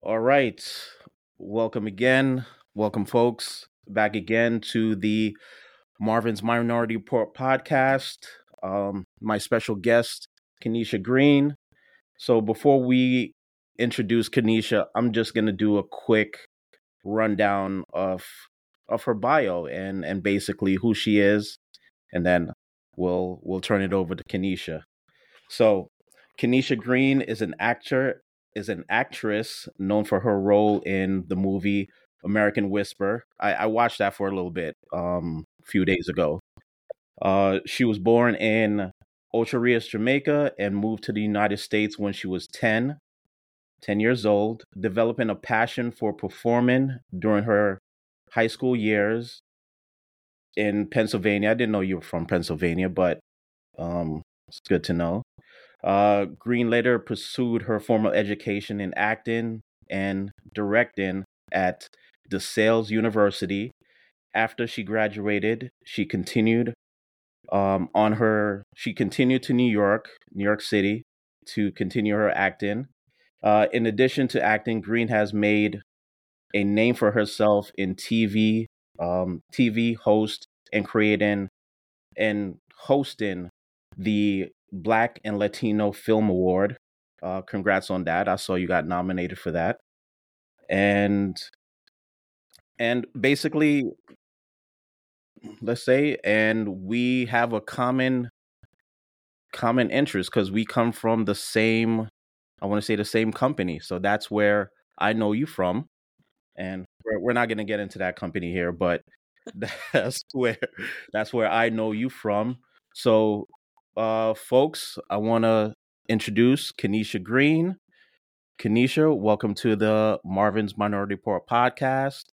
All right. Welcome again. Welcome, folks, back again to the Marvin's Minority Report podcast. Um, my special guest, Kenesha Green. So before we introduce Kenesha, I'm just gonna do a quick rundown of of her bio and and basically who she is, and then we'll we'll turn it over to Kenesha. So Kenesha Green is an actor is an actress known for her role in the movie American Whisper. I, I watched that for a little bit um, a few days ago. Uh, she was born in Ocho Rios, Jamaica, and moved to the United States when she was 10, 10 years old, developing a passion for performing during her high school years in Pennsylvania. I didn't know you were from Pennsylvania, but um, it's good to know. Uh, Green later pursued her formal education in acting and directing at DeSales University. After she graduated, she continued um, on her. She continued to New York, New York City, to continue her acting. Uh, in addition to acting, Green has made a name for herself in TV, um, TV host, and creating and hosting the Black and Latino Film Award. Uh, congrats on that. I saw you got nominated for that. And and basically let's say and we have a common common interest because we come from the same I want to say the same company. So that's where I know you from. And we're, we're not going to get into that company here, but that's where that's where I know you from. So uh, folks, I want to introduce Kenesha Green. Kenesha, welcome to the Marvin's Minority Report podcast.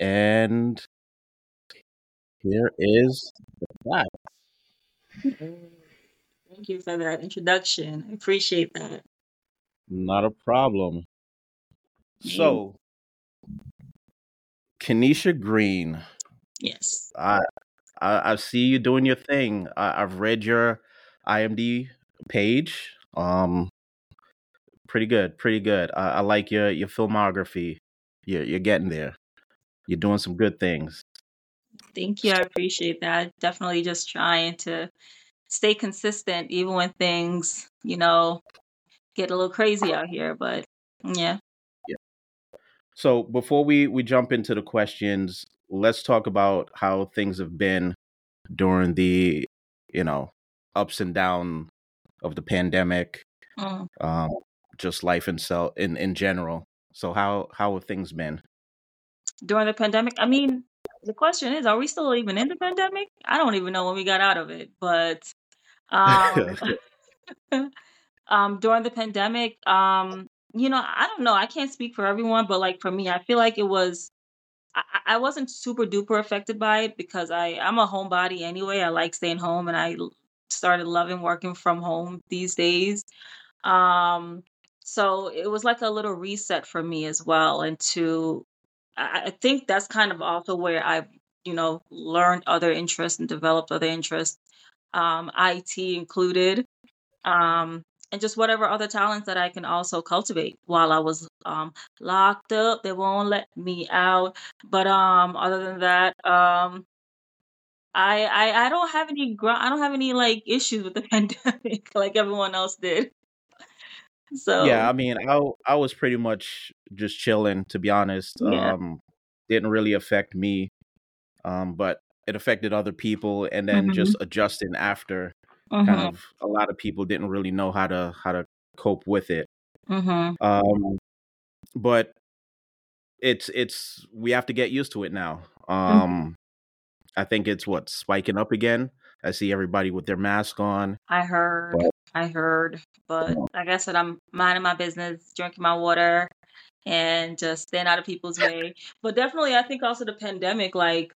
And here is the fact. Thank you for that introduction. I appreciate that. Not a problem. So, Kenesha Green. Yes. I, I I see you doing your thing. I, I've read your IMD page. Um, pretty good, pretty good. I, I like your your filmography. You're you're getting there. You're doing some good things. Thank you. I appreciate that. Definitely just trying to stay consistent, even when things, you know, get a little crazy out here. But yeah. Yeah. So before we we jump into the questions, let's talk about how things have been during the, you know, ups and down of the pandemic, mm. um, just life in cell in in general. So how how have things been during the pandemic? I mean, the question is, are we still even in the pandemic? I don't even know when we got out of it, but um, um, during the pandemic, um, you know, I don't know. I can't speak for everyone, but like for me, I feel like it was. I, I wasn't super duper affected by it because I I'm a homebody anyway. I like staying home and I started loving working from home these days. Um, so it was like a little reset for me as well. And to, I, I think that's kind of also where I've, you know, learned other interests and developed other interests, um, IT included. Um, and just whatever other talents that I can also cultivate while I was um, locked up. They won't let me out. But um, other than that, um, I, I I don't have any gr- I don't have any like issues with the pandemic like everyone else did. So yeah, I mean, I I was pretty much just chilling to be honest. Yeah. Um, didn't really affect me, um, but it affected other people, and then mm-hmm. just adjusting after. Mm-hmm. Kind of a lot of people didn't really know how to how to cope with it. Mm-hmm. Um, but it's it's we have to get used to it now. Mm-hmm. Um, I think it's what spiking up again. I see everybody with their mask on. I heard. But, I heard. But like I said, I'm minding my business, drinking my water, and just staying out of people's way. But definitely, I think also the pandemic, like,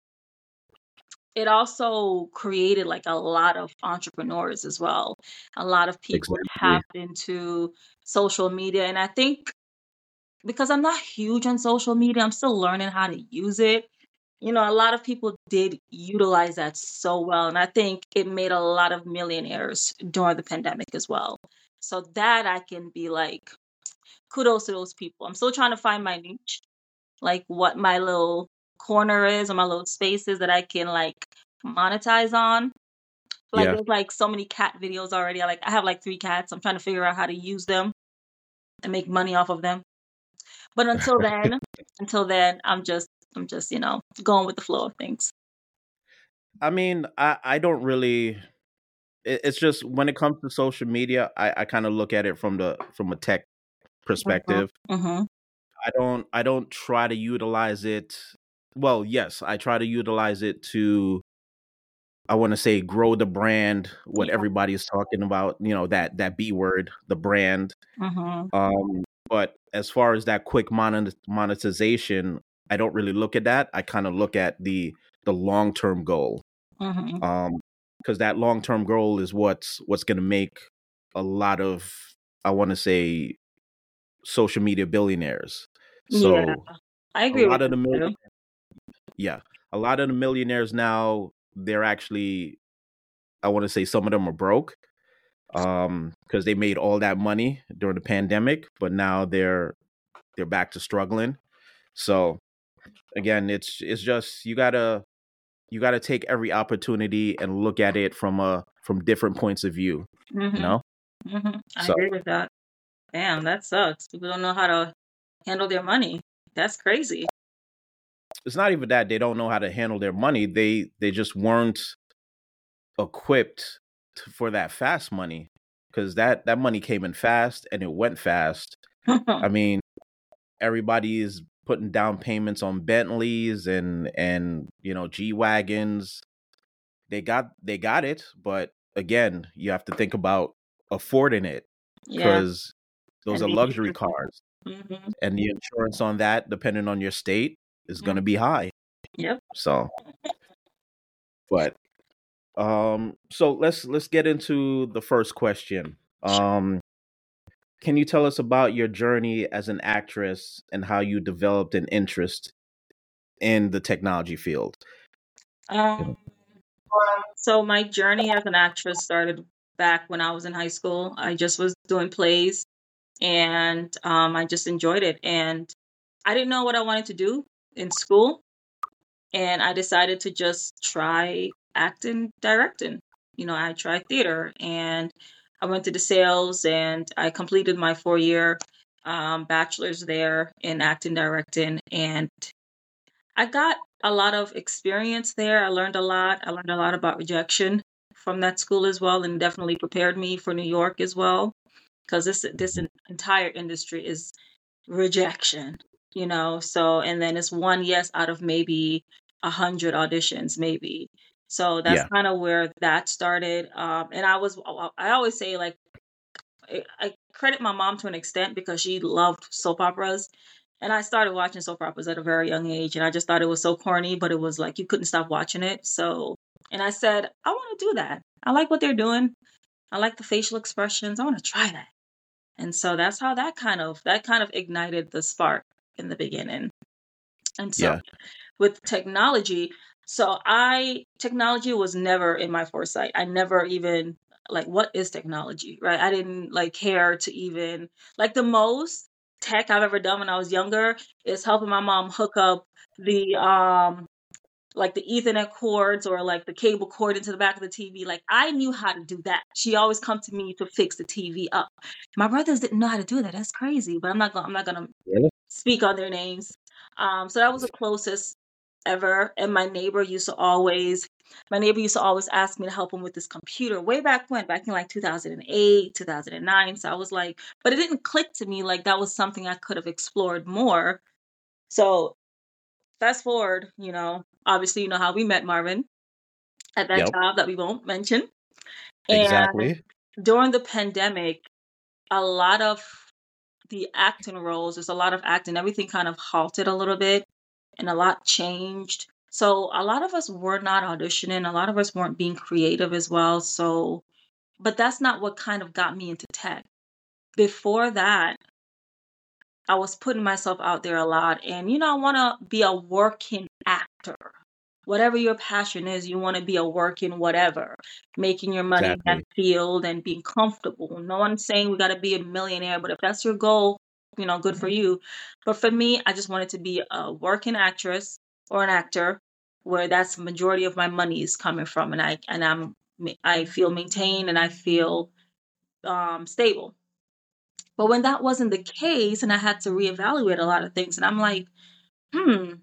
it also created like a lot of entrepreneurs as well. A lot of people exactly. tapped into social media. And I think because I'm not huge on social media, I'm still learning how to use it you know, a lot of people did utilize that so well. And I think it made a lot of millionaires during the pandemic as well. So that I can be like, kudos to those people. I'm still trying to find my niche, like what my little corner is or my little spaces that I can like monetize on. Like Yeah. there's like so many cat videos already. I like I have like three cats. I'm trying to figure out how to use them and make money off of them. But until then, until then, I'm just I'm just, you know, going with the flow of things. I mean, I I don't really. It's just when it comes to social media, I I kind of look at it from the from a tech perspective. Mm-hmm. I don't I don't try to utilize it. Well, yes, I try to utilize it to I want to say grow the brand, what Yeah. everybody is talking about, you know, that that B word, the brand. Mm-hmm. Um but as far as that quick monet- monetization, I don't really look at that. I kind of look at the the long-term goal. Mm-hmm. Um that long-term goal is what's what's going to make a lot of I want to say social media billionaires. So yeah. I agree A lot with of the million, yeah, a lot of the millionaires now they're actually, I want to say some of them are broke, um, because they made all that money during the pandemic, but now they're they're back to struggling. So again, it's it's just you gotta you gotta take every opportunity and look at it from a from different points of view. Mm-hmm. You know, Mm-hmm. I so agree with that. Damn, that sucks. People don't know how to handle their money. That's crazy. it's not even that they don't know how to handle their money. They they just weren't equipped t- for that fast money because that that money came in fast and it went fast. I mean, everybody is putting down payments on Bentleys and and you know G wagons. They got they got it, but again, you have to think about affording it yeah. because those And are luxury cars, Mm-hmm. and the insurance on that, depending on your state, is going to be high. Yep. So, but um, so let's let's get into the first question. Um, can you tell us about your journey as an actress and how you developed an interest in the technology field? Um, so my journey as an actress started back when I was in high school. I just was doing plays and um, I just enjoyed it. And I didn't know what I wanted to do in school. And I decided to just try acting, directing. You know, I tried theater and I went to DeSales and I completed my four year um, bachelor's there in acting, directing. And I got a lot of experience there. I learned a lot. I learned a lot about rejection from that school as well, and definitely prepared me for New York as well, because this this entire industry is rejection, you know. So, and then it's one yes out of maybe a hundred auditions, maybe. So that's Yeah, kind of where that started. Um, and I was, I always say like, I credit my mom to an extent because she loved soap operas. And I started watching soap operas at a very young age, and I just thought it was so corny, but it was like you couldn't stop watching it. So, and I said, I want to do that. I like what they're doing. I like the facial expressions. I want to try that. And so that's how that kind of that kind of ignited the spark in the beginning. And so yeah, with technology, so I technology was never in my foresight. I never even like what is technology, right? I didn't like care to even like the most tech I've ever done when I was younger is helping my mom hook up the um like the ethernet cords or like the cable cord into the back of the TV. Like I knew how to do that. She always come to me to fix the TV up. My brothers didn't know how to do that. That's crazy, but I'm not going to I'm not going to really? speak on their names. Um, so that was the closest ever. And my neighbor used to always, my neighbor used to always ask me to help him with this computer way back when, back in like 2008, 2009. So I was like, but it didn't click to me like that was something I could have explored more. So fast forward, you know, obviously you know how we met Marvin at that Yep, job that we won't mention. And exactly. during the pandemic, a lot of the acting roles, there's a lot of acting, everything kind of halted a little bit and a lot changed. So a lot of us were not auditioning, a lot of us weren't being creative as well. So, but that's not what kind of got me into tech. Before that, I was putting myself out there a lot. And, you know, I want to be a working actor. Whatever your passion is, you want to be a working whatever, making your money in that field and being comfortable. No one's saying we got to be a millionaire, but if that's your goal, you know, good for you. But for me, I just wanted to be a working actress or an actor where that's the majority of my money is coming from and I and I'm I feel maintained and I feel um, stable. But when that wasn't the case and I had to reevaluate a lot of things and I'm like, hmm,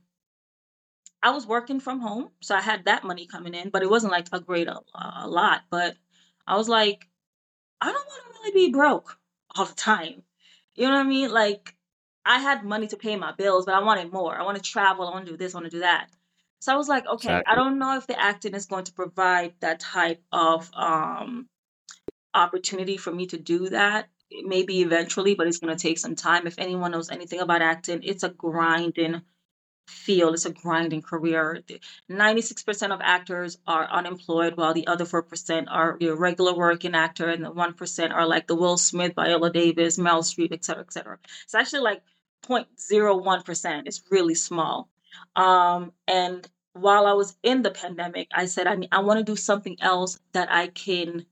I was working from home, so I had that money coming in, but it wasn't like a great a, a lot. But I was like, I don't want to really be broke all the time. You know what I mean? Like I had money to pay my bills, but I wanted more. I want to travel. I want to do this. I want to do that. So I was like, okay, exactly. I don't know if the acting is going to provide that type of um, opportunity for me to do that. Maybe eventually, but it's going to take some time. If anyone knows anything about acting, it's a grinding field. It's a grinding career. 96% of actors are unemployed, while the other 4% are your regular working actor, and the 1% are like the Will Smith, Viola Davis, Mel Streep, et cetera, et cetera. It's actually like 0.01%. It's really small. Um, and while I was in the pandemic, I said, I, mean, I want to do something else that I can,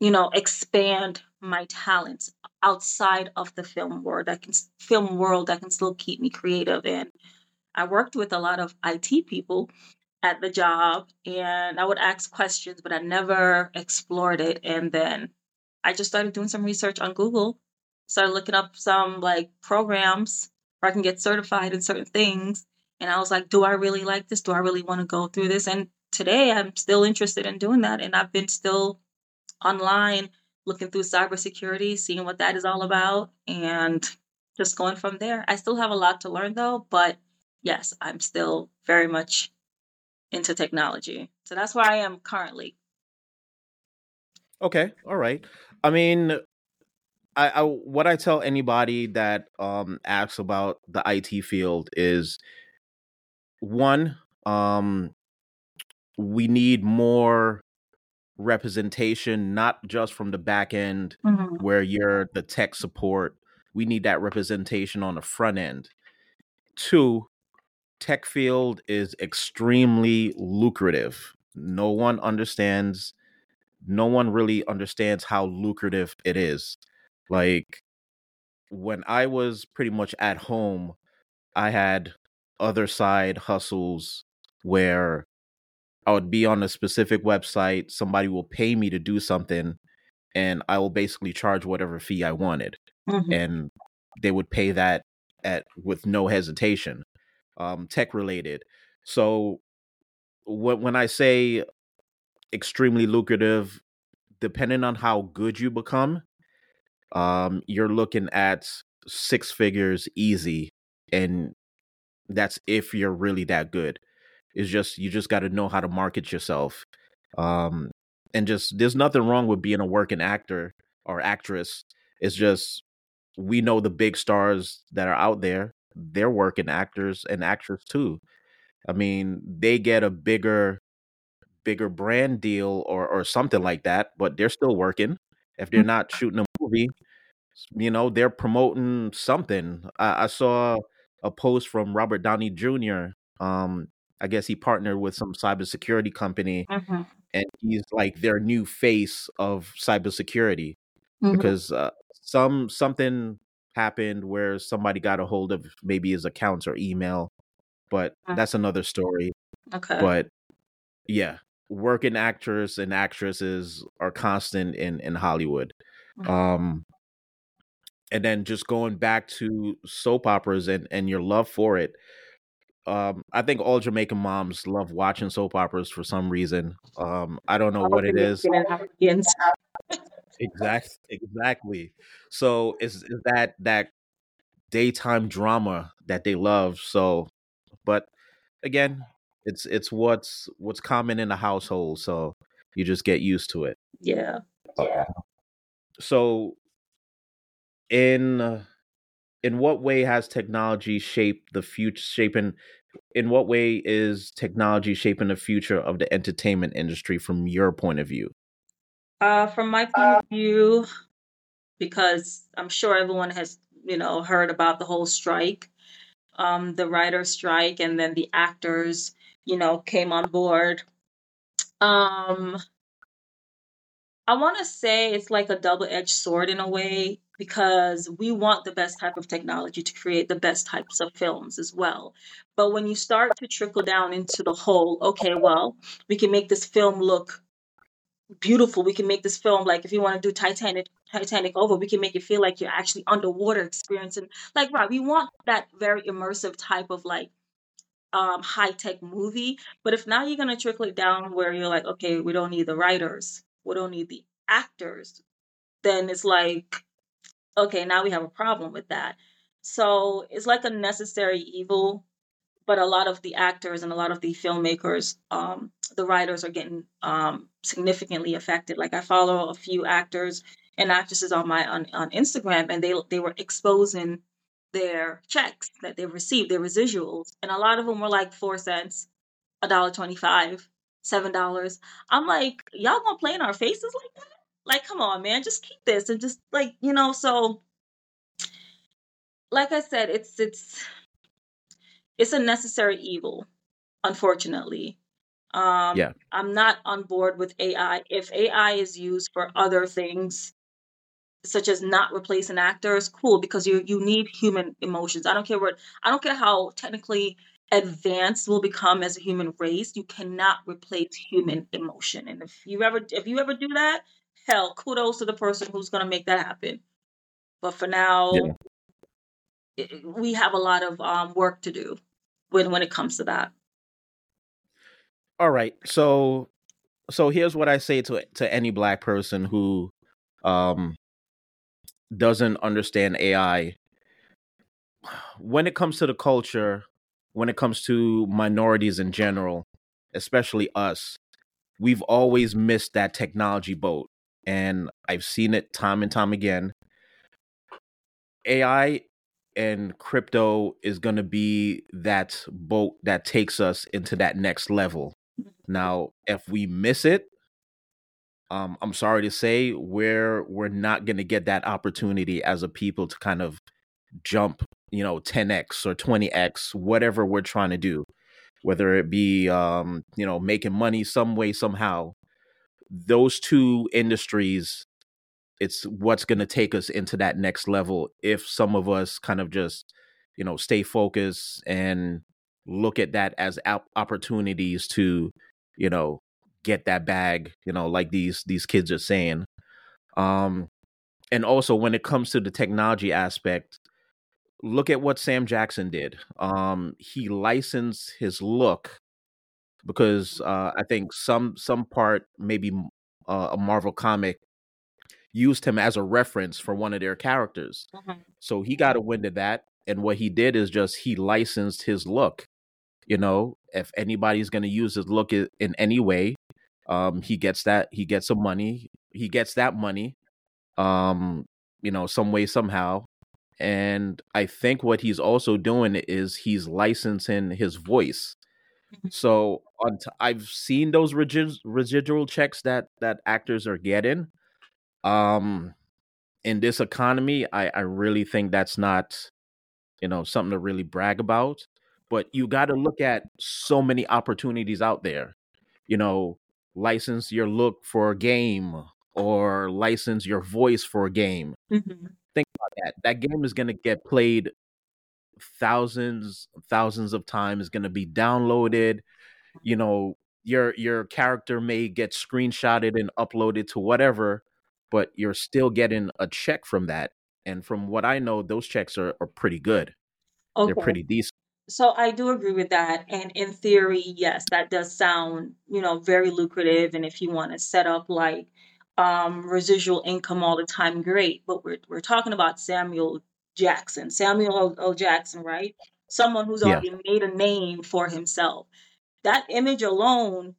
you know, expand my talents outside of the film world that can film world that can still keep me creative and I worked with a lot of IT people at the job and I would ask questions, but I never explored it. And then I just started doing some research on Google, started looking up some like programs where I can get certified in certain things. And I was like, do I really like this? Do I really want to go through this? And today I'm still interested in doing that. And I've been still online looking through cybersecurity, seeing what that is all about, and just going from there. I still have a lot to learn though, but yes, I'm still very much into technology. So that's where I am currently. Okay, all right. I mean, I, I what I tell anybody that um asks about the IT field is one, um we need more representation, not just from the back end mm-hmm. where you're the tech support. We need that representation on the front end. Two, tech field is extremely lucrative. No one understands no one really understands how lucrative it is. Like when I was pretty much at home, I had other side hustles where I would be on a specific website, somebody will pay me to do something, and I will basically charge whatever fee I wanted. Mm-hmm. And they would pay that at with no hesitation um, tech related. So when when I say extremely lucrative, depending on how good you become, um, you're looking at six figures easy, and that's if you're really that good. It's just you just got to know how to market yourself, um, and just there's nothing wrong with being a working actor or actress. It's just we know the big stars that are out there they're working actors and actors too. I mean, they get a bigger bigger brand deal or or something like that, but they're still working. If they're mm. not shooting a movie, you know, they're promoting something. I, I saw a post from Robert Downey Jr. Um, I guess he partnered with some cybersecurity company, mm-hmm. and he's like their new face of cybersecurity mm-hmm. because uh, some something happened where somebody got a hold of maybe his accounts or email, but uh. that's another story. Okay. But yeah, working actors and actresses are constant in in Hollywood. Mm-hmm. Um and then just going back to soap operas and and your love for it. Um, I think all Jamaican moms love watching soap operas for some reason. Um, I don't know what it is. Exactly. Exactly. So is is that that daytime drama that they love. So, but again, it's it's what's what's common in the household. So you just get used to it. Yeah. Okay. So, in uh, in what way has technology shaped the future? Shaping in what way is technology shaping the future of the entertainment industry from your point of view? Uh, from my point of view, because I'm sure everyone has, you know, heard about the whole strike, um, the writer's strike, and then the actors, you know, came on board. Um, I want to say it's like a double edged sword in a way because we want the best type of technology to create the best types of films as well. But when you start to trickle down into the whole, okay, well, we can make this film look beautiful. We can make this film like if you want to do Titanic Titanic over, we can make it feel like you're actually underwater experiencing like right, we want that very immersive type of like um high tech movie. But if now you're gonna trickle it down where you're like, okay, we don't need the writers, we don't need the actors, then it's like, okay, now we have a problem with that. So it's like a necessary evil but a lot of the actors and a lot of the filmmakers, um, the writers are getting um, significantly affected. Like I follow a few actors and actresses on my on, on Instagram, and they they were exposing their checks that they've received, their residuals, and a lot of them were like four cents, a dollar twenty-five, seven dollars. I'm like, y'all gonna play in our faces like that? Like, come on, man, just keep this and just like you know. So, like I said, it's it's it's a necessary evil, unfortunately. Um, Yeah. I'm not on board with AI. If AI is used for other things, such as not replacing actors, cool, because you you need human emotions. I don't care what I don't care how technically advanced we'll become as a human race. You cannot replace human emotion. And if you ever if you ever do that, hell, kudos to the person who's gonna make that happen. But for now, Yeah. it, we have a lot of um, work to do when when it comes to that. All right. So so here's what I say to to any black person who um doesn't understand AI. When it comes to the culture, when it comes to minorities in general, especially us, we've always missed that technology boat. And I've seen it time and time again. AI and crypto is going to be that boat that takes us into that next level. Now, if we miss it, um, I'm sorry to say we're we're not going to get that opportunity as a people to kind of jump, you know, 10x or 20x, whatever we're trying to do, whether it be um, you know making money some way somehow. Those two industries, it's what's going to take us into that next level. If some of us kind of just, you know, stay focused and look at that as op- opportunities to, you know, get that bag, you know, like these these kids are saying. Um and also when it comes to the technology aspect, look at what Sam Jackson did. Um he licensed his look because uh I think some some part maybe uh, a Marvel comic used him as a reference for one of their characters. Mhm. So he got a wind of that and what he did is just he licensed his look. You know, if anybody's going to use his look in any way, um he gets that he gets some money he gets that money um you know some way somehow and i think what he's also doing is he's licensing his voice Mhm. so on t- i've seen those regi- residual checks that that actors are getting um in this economy i i really think that's not you know something to really brag about but you got to look at so many opportunities out there. You know license your look for a game or license your voice for a game. Mhm. think about that. That game is going to get played thousands thousands of times is going to be downloaded. You know your your character may get screenshotted and uploaded to whatever but you're still getting a check from that and from what i know those checks are, are pretty good they're pretty decent So I do agree with that. And in theory, yes, that does sound, you know, very lucrative. And if you want to set up like um, residual income all the time, great. But we're we're talking about Samuel Jackson, Samuel L. Jackson, right? Someone who's yeah already made a name for himself. That image alone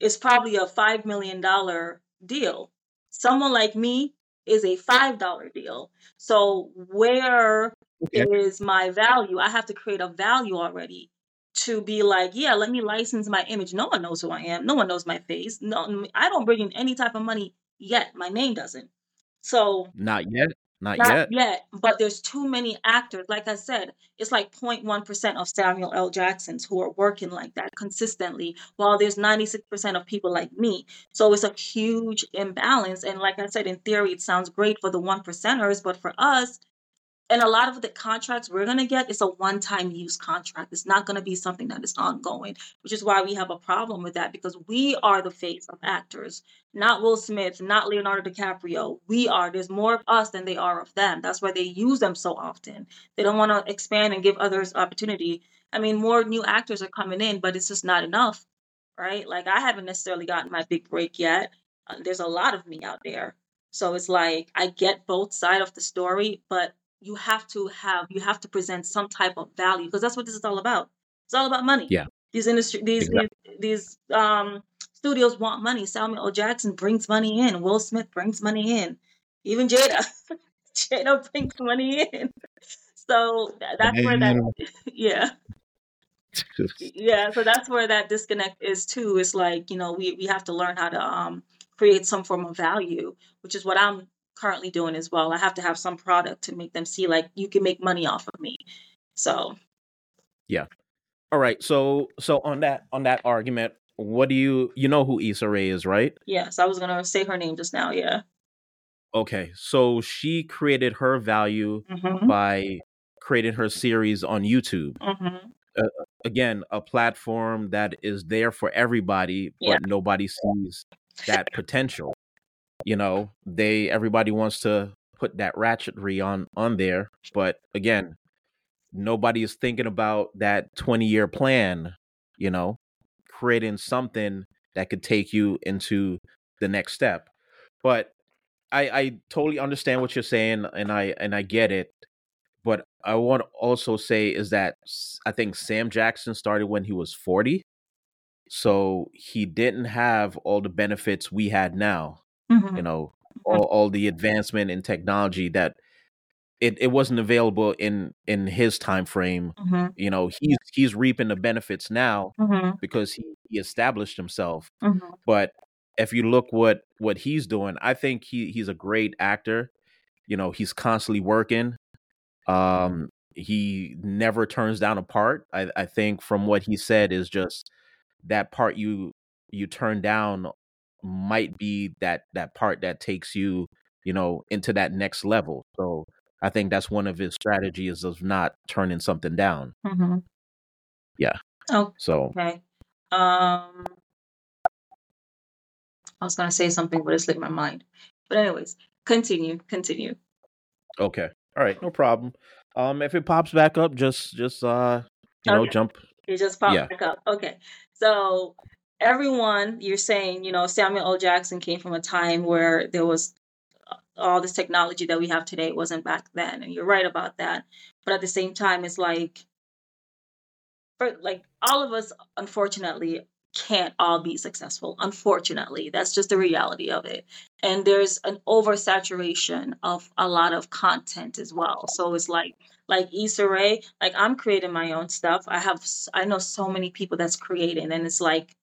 is probably a five million dollar deal. Someone like me is a five dollar deal. So where okay is my value? I have to create a value already to be like, yeah, let me license my image. No one knows who I am. No one knows my face. No, I don't bring in any type of money yet. My name doesn't. So not yet not, Not yet. yet, but there's too many actors. Like I said, it's like 0.1% of Samuel L. Jacksons who are working like that consistently, while there's 96% of people like me. So it's a huge imbalance. And like I said, in theory, it sounds great for the one percenters, but for us, and a lot of the contracts we're going to get is a one-time use contract. It's not going to be something that is ongoing which is why we have a problem with that because we are the face of actors not will smith not leonardo dicaprio. We are. There's more of us than they are of them. That's why they use them so often. They don't want to expand and give others opportunity. I mean more new actors are coming in but it's just not enough right? Like i haven't necessarily gotten my big break yet. Uh, there's a lot of me out there. So it's like i get both side of the story but you have to have you have to present some type of value because that's what this is all about. It's all about money. Yeah. These industry these Exactly. these these um studios want money. Samuel L. Jackson brings money in. Will Smith brings money in. Even Jada. Jada brings money in. So tha- that's where that yeah. Yeah, so that's where that disconnect is too. It's like, you know, we we have to learn how to um create some form of value, which is what I'm currently doing as well. I have to have some product to make them see like you can make money off of me. So, Yeah. All right. So so on that on that argument, what do you you know who Issa Rae is, right? yes, I was going to say her name just now. Yeah. Okay. So she created her value Mhm. by creating her series on YouTube. Mhm. Again, a platform that is there for everybody, but Yeah. nobody sees that potential. You know, they everybody wants to put that ratchetry on on there, but again, nobody is thinking about that 20 year plan, you know, creating something that could take you into the next step. But I I totally understand what you're saying and I and I get it. But I want to also say is that i think Sam Jackson started when he was 40. So he didn't have all the benefits we had now Mhm. you know all, all the advancement in technology that it, it wasn't available in in his time frame Mhm. you know he's he's reaping the benefits now Mhm. because he, he established himself Mhm. but if you look what what he's doing i think he he's a great actor you know he's constantly working um he never turns down a part i i think from what he said is just that part you you turn down might be that that part that takes you you know into that next level so i think that's one of his strategies of not turning something down Mhm. Yeah. Oh, so okay. Um I was going to say something but it slipped my mind. But anyways, continue, continue. okay all right no problem um if it pops back up just just uh you know jump It just popped Yeah. back up. Okay. So everyone, you're saying, you know, Samuel L. Jackson came from a time where there was uh, all this technology that we have today wasn't back then, and you're right about that. But at the same time, it's like, for like all of us, unfortunately, can't all be successful. Unfortunately, that's just the reality of it. And there's an oversaturation of a lot of content as well. So it's like like Issa Rae, like I'm creating my own stuff. I have I know so many people that's creating, and it's like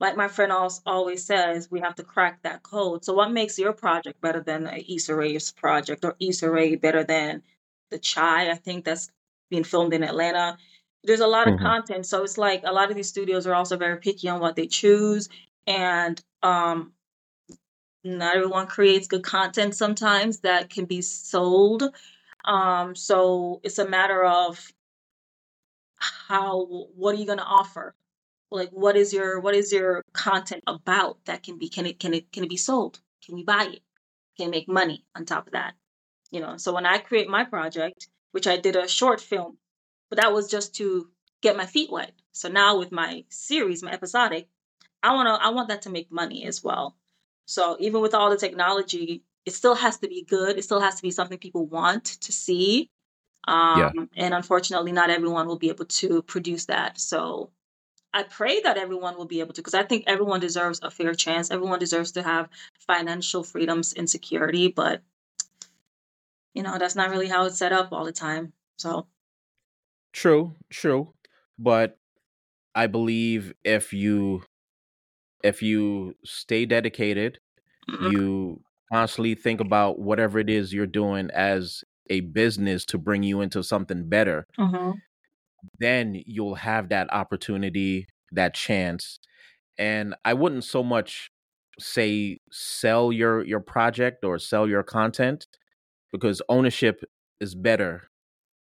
like my friend always always says, we have to crack that code. So what makes your project better than a Issa Rae's project, or Issa Rae better than the Chai? I think that's being filmed in Atlanta. There's a lot of Mhm. content, so it's like a lot of these studios are also very picky on what they choose, and um, not everyone creates good content sometimes that can be sold. Um, so it's a matter of how what are you going to offer? Like what is your what is your content about that can be can it can it can it be sold? Can we buy it? Can it make money on top of that? You know, so when I create my project, which I did a short film, but that was just to get my feet wet. So now with my series, my episodic, I want to I want that to make money as well. So even with all the technology, it still has to be good. It still has to be something people want to see. Yeah. Um, and unfortunately, not everyone will be able to produce that. So I pray that everyone will be able to, because I think everyone deserves a fair chance. Everyone deserves to have financial freedoms and security, but you know that's not really how it's set up all the time. So True, true. But I believe if you if you stay dedicated, mm, you constantly think about whatever it is you're doing as a business to bring you into something better, hmm then you'll have that opportunity, that chance. And I wouldn't so much say sell your your project or sell your content because ownership is better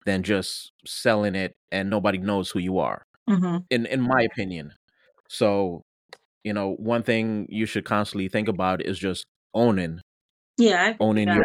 than just selling it and nobody knows who you are. hmm In in my opinion. So, you know, one thing you should constantly think about is just owning Yeah, owning your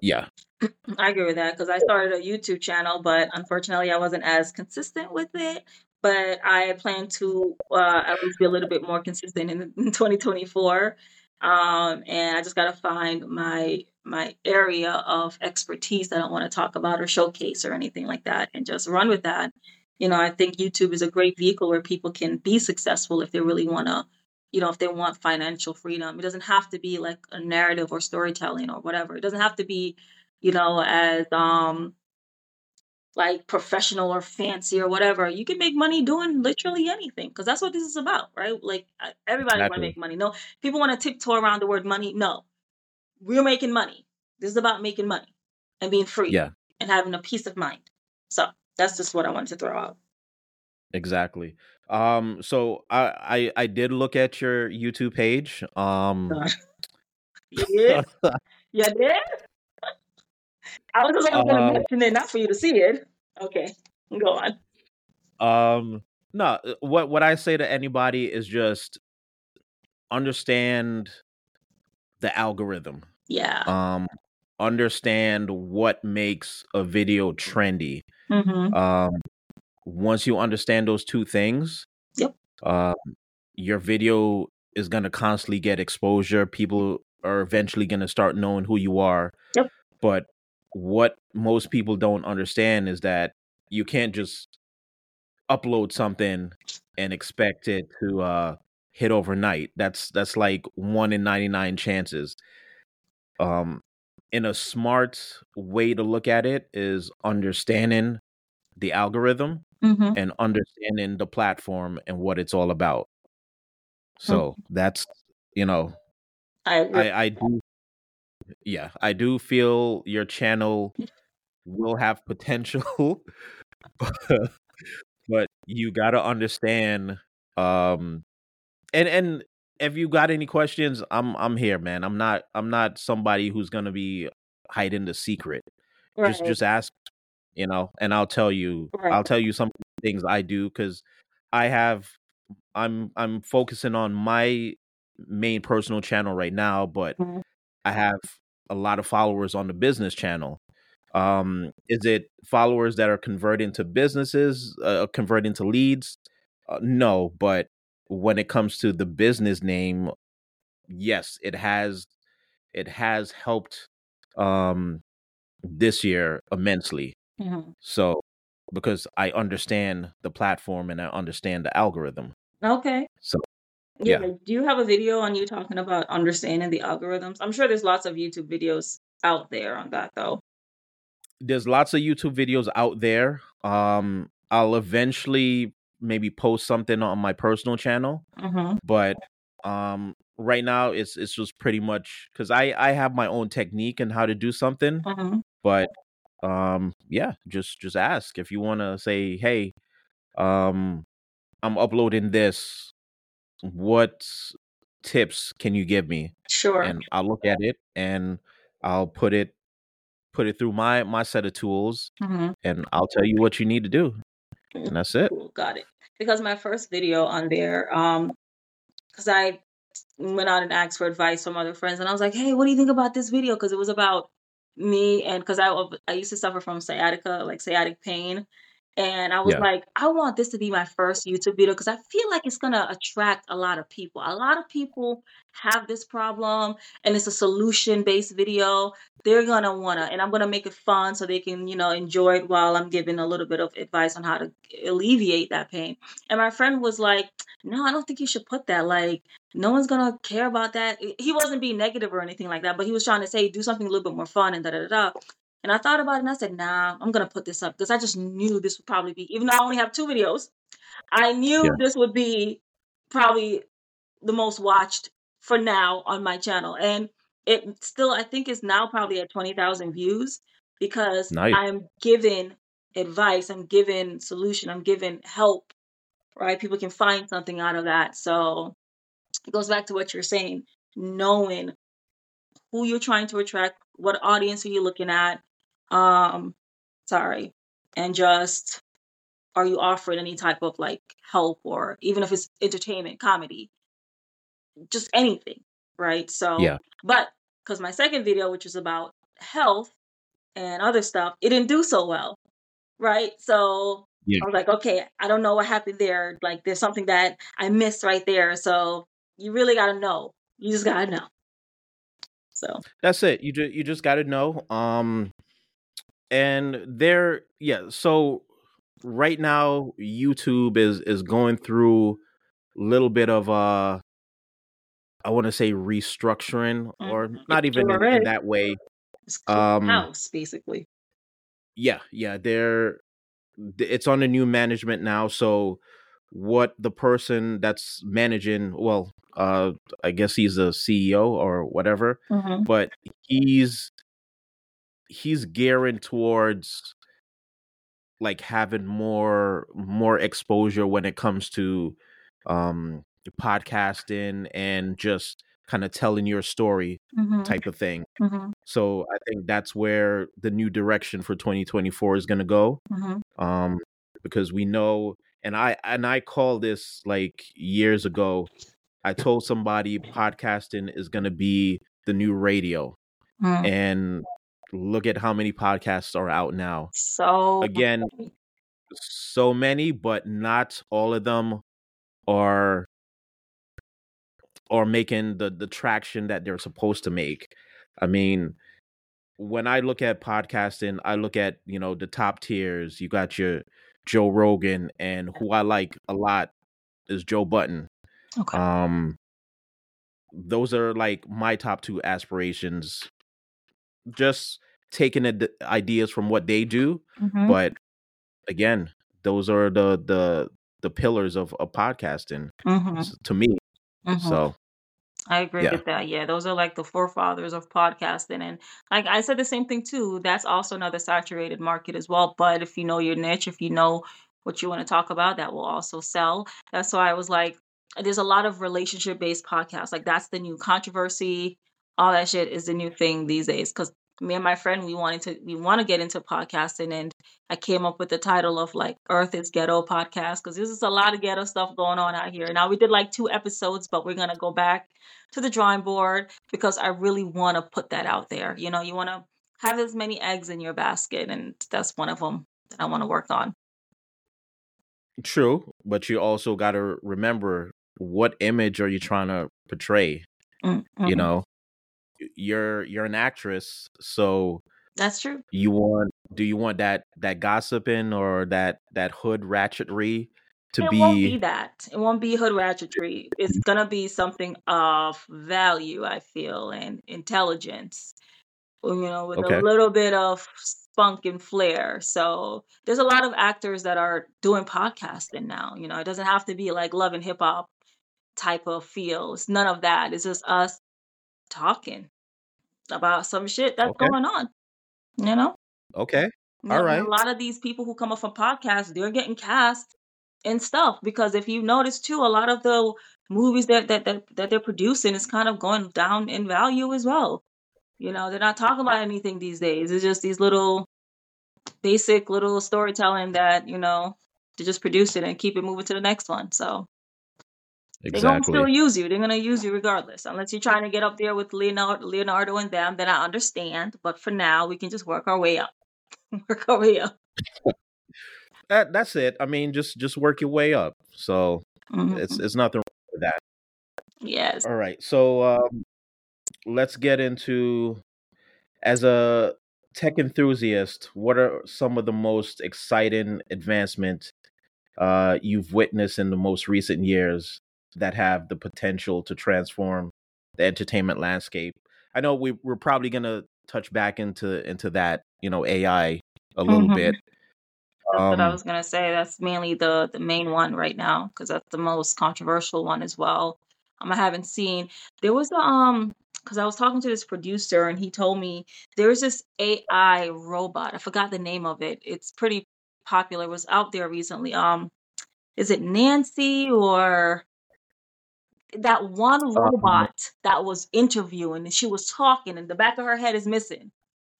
yeah. I agree with that because I started a YouTube channel, but unfortunately, I wasn't as consistent with it. But I plan to uh, at least be a little bit more consistent in, in 2024. Um, and I just got to find my my area of expertise that I don't want to talk about or showcase or anything like that, and just run with that. You know, I think YouTube is a great vehicle where people can be successful if they really want to. You know, if they want financial freedom, it doesn't have to be like a narrative or storytelling or whatever. It doesn't have to be you know, as um like professional or fancy or whatever. You can make money doing literally anything because that's what this is about, right? Like everybody want to make money. No, people want to tiptoe around the word money. No, we're making money. This is about making money and being free Yeah, and having a peace of mind. So that's just what I wanted to throw out. exactly. Um so I I I did look at your YouTube page. Um yeah, you did? I was just only going to uh mention it, not for you to see it. Okay, go on. um no, uh, what what I say to anybody is just understand the algorithm. Yeah. Um understand what makes a video trendy. Mm-hmm. Um once you understand those two things, Yep. um your video is going to constantly get exposure. People are eventually going to start knowing who you are. Yep. But what most people don't understand is that you can't just upload something and expect it to uh hit overnight. That's that's like 1 in 99 chances. Um in a smart way to look at it is understanding the algorithm Mm-hmm. and understanding the platform and what it's all about. So that's you know, I. I I do yeah, I do feel your channel will have potential, but but you got to understand um and and if you got any questions, I'm I'm here, man. I'm not I'm not somebody who's going to be hiding the secret. Just Right. just ask, you know, and I'll tell you Right. I'll tell you some things I do cuz I have I'm I'm focusing on my main personal channel right now, but Mhm. I have a lot of followers on the business channel. Um, is it followers that are converting to businesses, uh, converting to leads? Uh, no, but when it comes to the business name, yes, it has it has helped um this year immensely. Mhm. So because I understand the platform and I understand the algorithm. Okay. So Yeah. yeah. Do you have a video on you talking about understanding the algorithms? I'm sure there's lots of YouTube videos out there on that though. there's lots of YouTube videos out there. Um, I'll eventually maybe post something on my personal channel, Mm-hmm. but um, right now it's it's just pretty much because I I have my own technique and how to do something. Mm-hmm. But um, yeah, just just ask if you want to say, hey, um, I'm uploading this. What tips can you give me? Sure. And I'll look at it and I'll put it put it through my my set of tools Mm-hmm. and I'll tell you what you need to do. And that's it. Cool. Got it. Because my first video on there, um, because I went out and asked for advice from other friends, and I was like, "Hey, what do you think about this video?" Because it was about me, and because I I used to suffer from sciatica, like sciatic pain, and I was Yeah. like, I want this to be my first YouTube video because I feel like it's gonna attract a lot of people. A lot of people have this problem, and it's a solution based video. They're gonna wanna, and I'm gonna make it fun so they can, you know, enjoy it while I'm giving a little bit of advice on how to alleviate that pain. And my friend was like, No, I don't think you should put that. Like, no one's gonna care about that. He wasn't being negative or anything like that, but he was trying to say do something a little bit more fun and da da da da. And I thought about it and I said, Nah, I'm gonna put this up because I just knew this would probably be, even though I only have two videos, I knew Yeah. this would be probably the most watched for now on my channel. And it still I think is now probably at twenty thousand views because Nice. I'm given advice, I'm given solution, I'm given help, right? People can find something out of that. So it goes back to what you're saying, knowing who you're trying to attract, what audience are you looking at, um, sorry, and just are you offering any type of like help or even if it's entertainment, comedy, just anything, right? So, Yeah. but because my second video, which was about health and other stuff, it didn't do so well, right? So Yeah. I was like, okay, I don't know what happened there. Like, there's something that I missed right there. So you really got to know. You just got to know. So, That's it. You just you just got to know. Um, and there, yeah. So right now, YouTube is is going through a little bit of uh, I want to say restructuring, or mhm, not even in, in that way. It's Um, house, basically. yeah, yeah. They're it's on the new management now. So what the person that's managing, well, uh, I guess he's a CEO or whatever, hmm but he's he's gearing towards like having more more exposure when it comes to um podcasting and just kind of telling your story hmm type of thing. hmm So I think that's where the new direction for 2024 is going to go. hmm Um because we know and I and I call this like years ago. I told somebody podcasting is going to be the new radio hmm and look at how many podcasts are out now. So, Again, so many, but not all of them are are making the the traction that they're supposed to make. I mean, when I look at podcasting, I look at, you know, the top tiers. You got your Joe Rogan and who I like a lot is Joe Budden. okay. Um those are like my top two aspirations. Just taking the ideas from what they do, hmm but again, those are the the the pillars of, of podcasting hmm to me. hmm So I agree yeah, with that. Yeah, those are like the forefathers of podcasting. And like I said the same thing too. That's also another saturated market as well. But if you know your niche, if you know what you want to talk about, that will also sell. That's why I was like, there's a lot of relationship based podcasts. Like that's the new controversy. All that shit is the new thing these days. Cause me and my friend, we wanted to, we want to get into podcasting. And I came up with the title of like Earth is Ghetto podcast. Cause there's just a lot of ghetto stuff going on out here. Now we did like two episodes, but we're going to go back to the drawing board because I really want to put that out there. You know, you want to have as many eggs in your basket, and that's one of them that I want to work on. true. But you also got to remember what image are you trying to portray? Mm, You mhm. know, you're you're an actress, so That's true. you want do you want that that gossiping or that that hood ratchetry to It won't be be that. It won't be hood ratchetry. It's gonna be something of value, I feel, and intelligence. You know, with a little bit of spunk and flair. So there's a lot of actors that are doing podcasting now. You know, it doesn't have to be like love and hip hop type of feel. It's none of that. It's just us talking about some shit that's Okay. going on. You know? Okay. All and a lot of these people who come up from podcasts, they're getting cast and stuff because if you notice too, a lot of the movies that that that, that they're producing is kind of going down in value as well. You know, they're not talking about anything these days. It's just these little basic little storytelling that, you know, to just produce it and keep it moving to the next one. So they're gonna still use you. They're gonna use you regardless. Unless you're trying to get up there with Leonardo Leonardo and them, then I understand. But for now we can just work our way up. work our way up. That that's it. I mean, just just work your way up. So it's hmm it's nothing wrong with that. Yes. All right. So um, let's get into as a tech enthusiast. What are some of the most exciting advancements uh, you've witnessed in the most recent years that have the potential to transform the entertainment landscape? I know we we're probably gonna touch back into into that you know AI a little hmm bit. That's what I Um, was gonna say. That's mainly the the main one right now because that's the most controversial one as well. Um, I haven't seen. There was a um because I was talking to this producer and he told me there's this AI robot. I forgot the name of it. It's pretty popular. It was out there recently. Um, is it Nancy or that one Um, robot that was interviewing and she was talking and the back of her head is missing,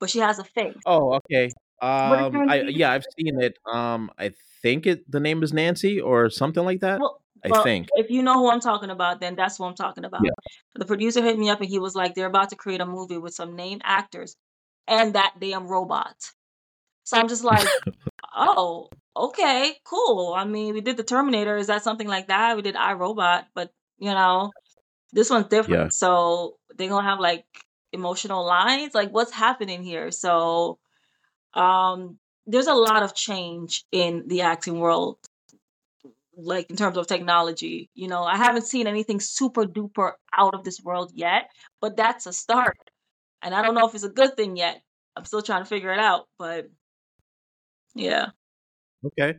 but she has a face. oh, okay. What is her Um, I yeah, I've seen it. Um, I think it the name is Nancy or something like that. Well, I well, think. if you know who I'm talking about, then that's who I'm talking about. Yeah. The producer hit me up and he was like, they're about to create a movie with some named actors and that damn robot. So I'm just like, oh, okay, cool. I mean, we did the Terminator. Is that something like that? We did iRobot, but you know, this one's Yeah. different. So they're gonna have like emotional lines. Like, what's happening here? So, um, there's a lot of change in the acting world like in terms of technology. You know, I haven't seen anything super duper out of this world yet, but that's a start. And I don't know if it's a good thing yet. I'm still trying to figure it out, but yeah. Okay.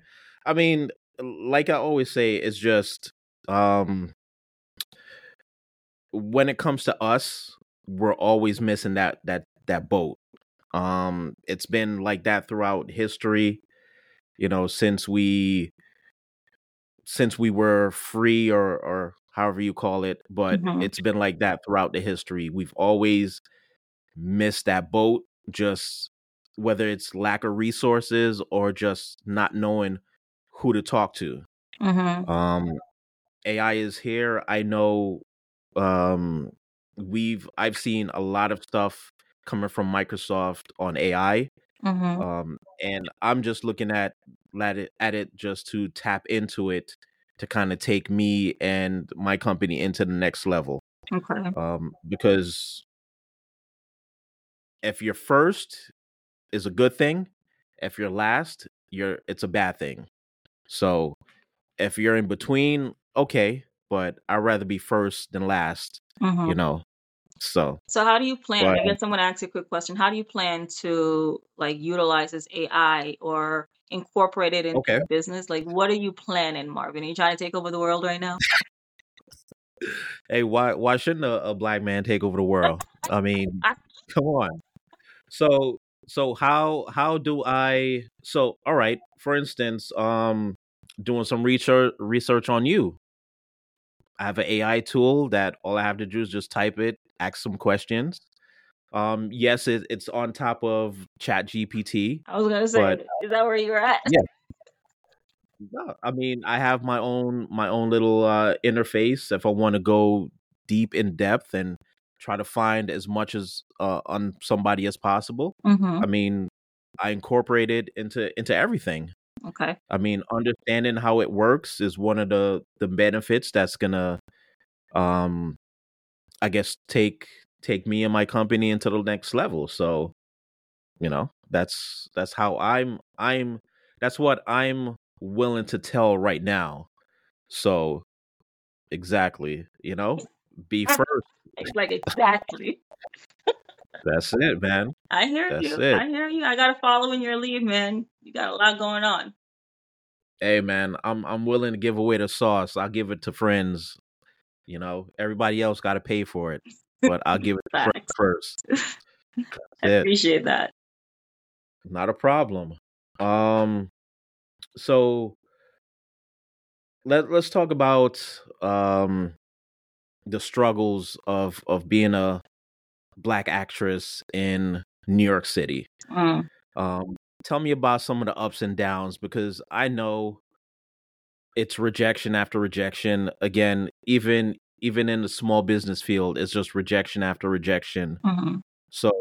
I mean, like I always say, it's just um when it comes to us, we're always missing that that that boat. Um it's been like that throughout history, you know, since we since we were free or or however you call it, but hmm it's been like that throughout the history. We've always missed that boat just whether it's lack of resources or just not knowing who to talk to. hmm Um AI is here. I know um we've I've seen a lot of stuff coming from Microsoft on AI. hmm Um and I'm just looking at at it at it just to tap into it to kind of take me and my company into the next level. Okay. Um because if you're first is a good thing, if you're last, you're it's a bad thing. So if you're in between, okay, but I'd rather be first than last, hmm you know. So, So how do you plan? but I guess I'm to ask you a quick question. How do you plan to like utilize this AI or incorporate it into okay. your business? Like, what are you planning, Marvin? Are you trying to take over the world right now? Hey, why why shouldn't a, a black man take over the world? I mean, come on. So so how how do I so all right, for instance, um doing some research research on you. I have an AI tool that all I have to do is just type it, ask some questions. Um yes, it, it's on top of Chat GPT, I was going to but say, is that where you're at? yeah, no, I mean, I have my own my own little uh interface if I want to go deep in depth and try to find as much as uh on somebody as possible. hmm I mean, I incorporate it into into everything. Okay. I mean, understanding how it works is one of the the benefits that's gonna um I guess take take me and my company into the next level. So, you know, that's that's how I'm I'm that's what I'm willing to tell right now. So, exactly, you know, be first. Like exactly. That's it, man. I hear That's you. it. I hear you. I gotta follow in your lead, man. You got a lot going on. Hey, man, I'm I'm willing to give away the sauce. I'll give it to friends. You know, everybody else got to pay for it, but I'll give it to friends first. I That's it. appreciate that. Not a problem. Um, so let let's talk about um the struggles of of being a black actress in New York City. Mm. Um, tell me about some of the ups and downs because I know it's rejection after rejection. Again, even even in the small business field, it's just rejection after rejection. hmm So,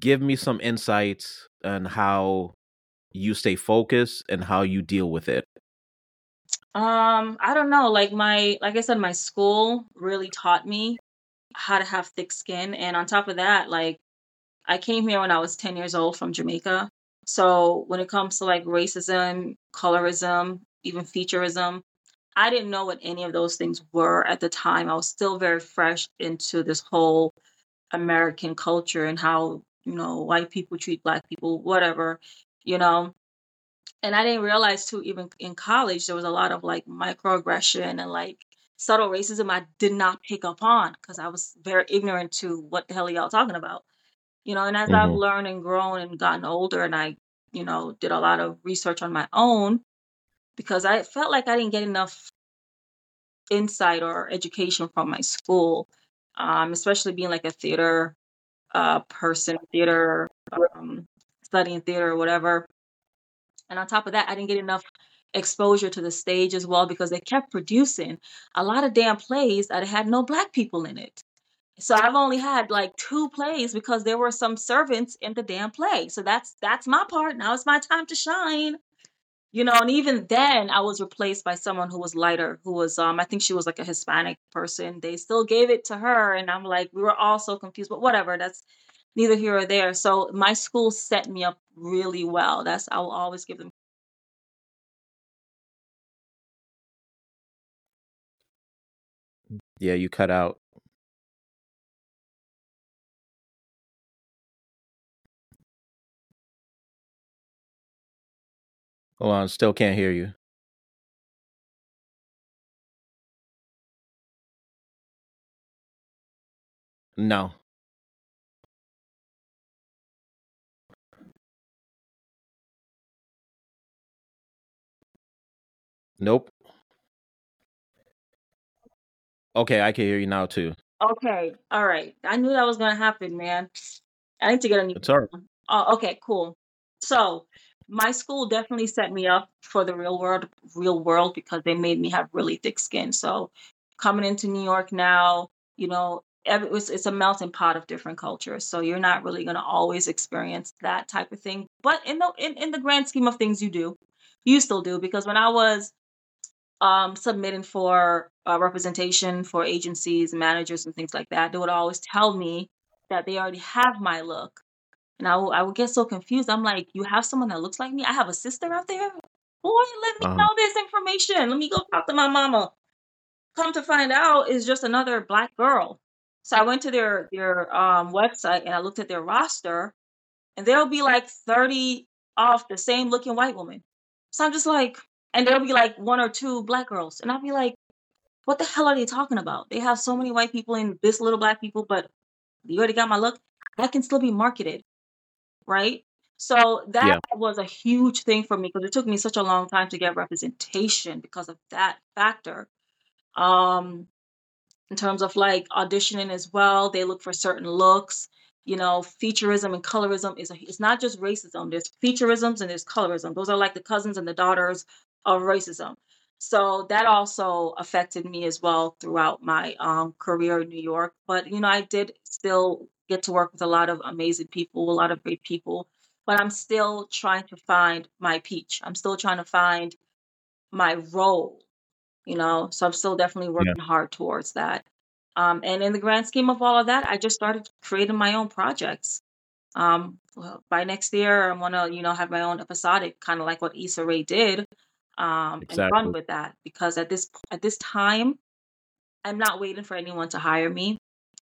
give me some insights on how you stay focused and how you deal with it. Um, I don't know. Like my, like I said, my school really taught me how to have thick skin, and on top of that, like I came here when I was 10 years old from Jamaica. So when it comes to like racism, colorism, even featureism, I didn't know what any of those things were at the time. I was still very fresh into this whole American culture and how, you know, white people treat black people, whatever, you know. And I didn't realize too, even in college, there was a lot of like microaggression and like subtle racism I did not pick up on because I was very ignorant to what the hell y'all talking about. You know, and as I've hmm learned and grown and gotten older and I, you know, did a lot of research on my own because I felt like I didn't get enough insight or education from my school, um, especially being like a theater uh, person, theater, um, studying theater or whatever. And on top of that, I didn't get enough exposure to the stage as well because they kept producing a lot of damn plays that had no black people in it. So I've only had like two plays because there were some servants in the damn play. So that's that's my part. Now it's my time to shine. You know, and even then I was replaced by someone who was lighter, who was um I think she was like a Hispanic person. They still gave it to her and I'm like we were all so confused, but whatever. That's neither here or there. So my school set me up really well. That's I will always give them Yeah, you cut out. Hold on, still can't hear you. No. Nope. Okay, I can hear you now too. Okay, all right. I knew that was gonna happen, man. I need to get a new It's all right. Oh, okay, cool. So my school definitely set me up for the real world, real world because they made me have really thick skin. So coming into New York now, you know, every, it's, it's a melting pot of different cultures. So you're not really gonna always experience that type of thing. But in the in, in the grand scheme of things, you do. You still do because when I was um, submitting for uh, representation for agencies, managers, and things like that, they would always tell me that they already have my look. And I would, I would get so confused. I'm like, you have someone that looks like me? I have a sister out there? Boy, let me Uh-huh. know this information. Let me go talk to my mama. Come to find out, is just another black girl. So I went to their their um, website and I looked at their roster, and there'll be like 30 off the same looking white woman. So I'm just like, and there'll be like one or two black girls. And I'll be like, what the hell are they talking about? They have so many white people and this little black people, but you already got my look. That can still be marketed, right? So that Yeah. was a huge thing for me because it took me such a long time to get representation because of that factor. Um, in terms of like auditioning as well, they look for certain looks. You know, featureism and colorism is a, it's not just racism. There's featureisms and there's colorism. Those are like the cousins and the daughters of racism. So that also affected me as well throughout my um, career in New York. But you know, I did still get to work with a lot of amazing people, a lot of great people. But I'm still trying to find my peach. I'm still trying to find my role you know so i'm still definitely Yeah. working hard towards that um, and in the grand scheme of all of that i just started creating my own projects um, well, by next year i want to you know have my own episodic kind of like what Issa Rae did um, and run with that because at this at this time i'm not waiting for anyone to hire me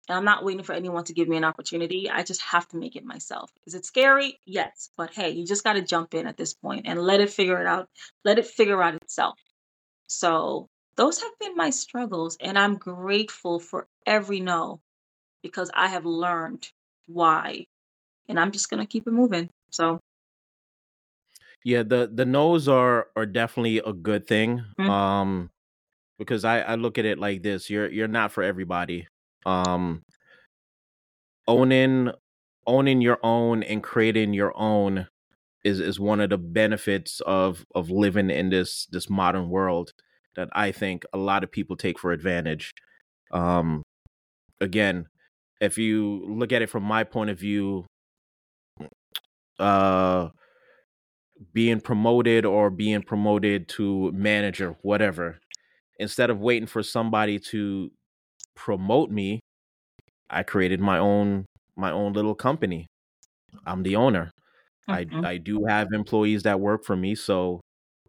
and i'm not waiting for anyone to give me an opportunity. I just have to make it myself. Is it scary? Yes but hey you just got to jump in at this point and let it figure it out let it figure out itself. So those have been my struggles, and I'm grateful for every no because I have learned why, and I'm just gonna keep it moving. So, Yeah, the the no's are are definitely a good thing. mm, Um because I I look at it like this. You're you're not for everybody. Um owning owning your own and creating your own is is one of the benefits of of living in this this modern world that I think a lot of people take for advantage. Um again, if you look at it from my point of view, uh being promoted or being promoted to manager, whatever, instead of waiting for somebody to promote me, I created my own my own little company. I'm the owner. I mhm, I do have employees that work for me, so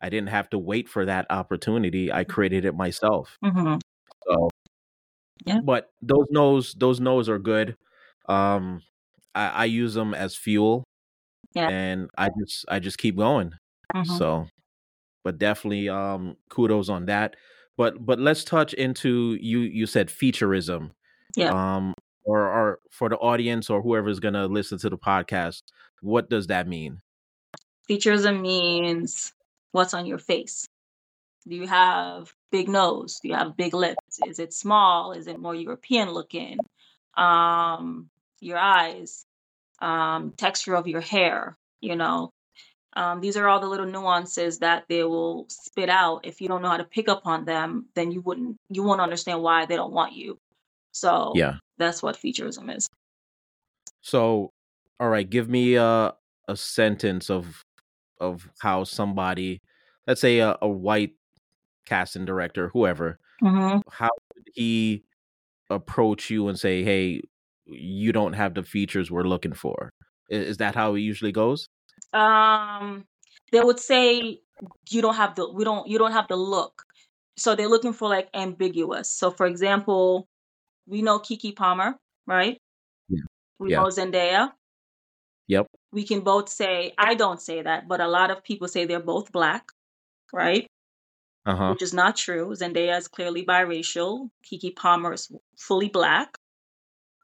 I didn't have to wait for that opportunity. I created it myself. mhm, So, yeah, but those no's those no's are good. Um, I, I use them as fuel, yeah, and I just I just keep going. mhm, So, but definitely um kudos on that. but but let's touch into you you said featureism Yeah. um or or for the audience or whoever's gonna listen to the podcast what does that mean Featureism means what's on your face. Do you have big nose? Do you have big lips? Is it small? Is it more European looking? Um, your eyes, um, texture of your hair, you know. Um, these are all the little nuances that they will spit out. If you don't know how to pick up on them, then you wouldn't you won't understand why they don't want you. So yeah that's what featureism is. so all right give me a a sentence of of how somebody let's say a, a white casting director whoever hmm how would he approach you and say hey you don't have the features we're looking for. Is that how it usually goes? Um they would say you don't have the we don't you don't have the look. So they're looking for like ambiguous. So for example we know Keke Palmer right? Yeah. we Yeah. know zendaya. Yep. We can both say i don't say that but a lot of people say they're both black right? Uh-huh. Which is not true. Zendaya is clearly biracial. Keke Palmer is fully black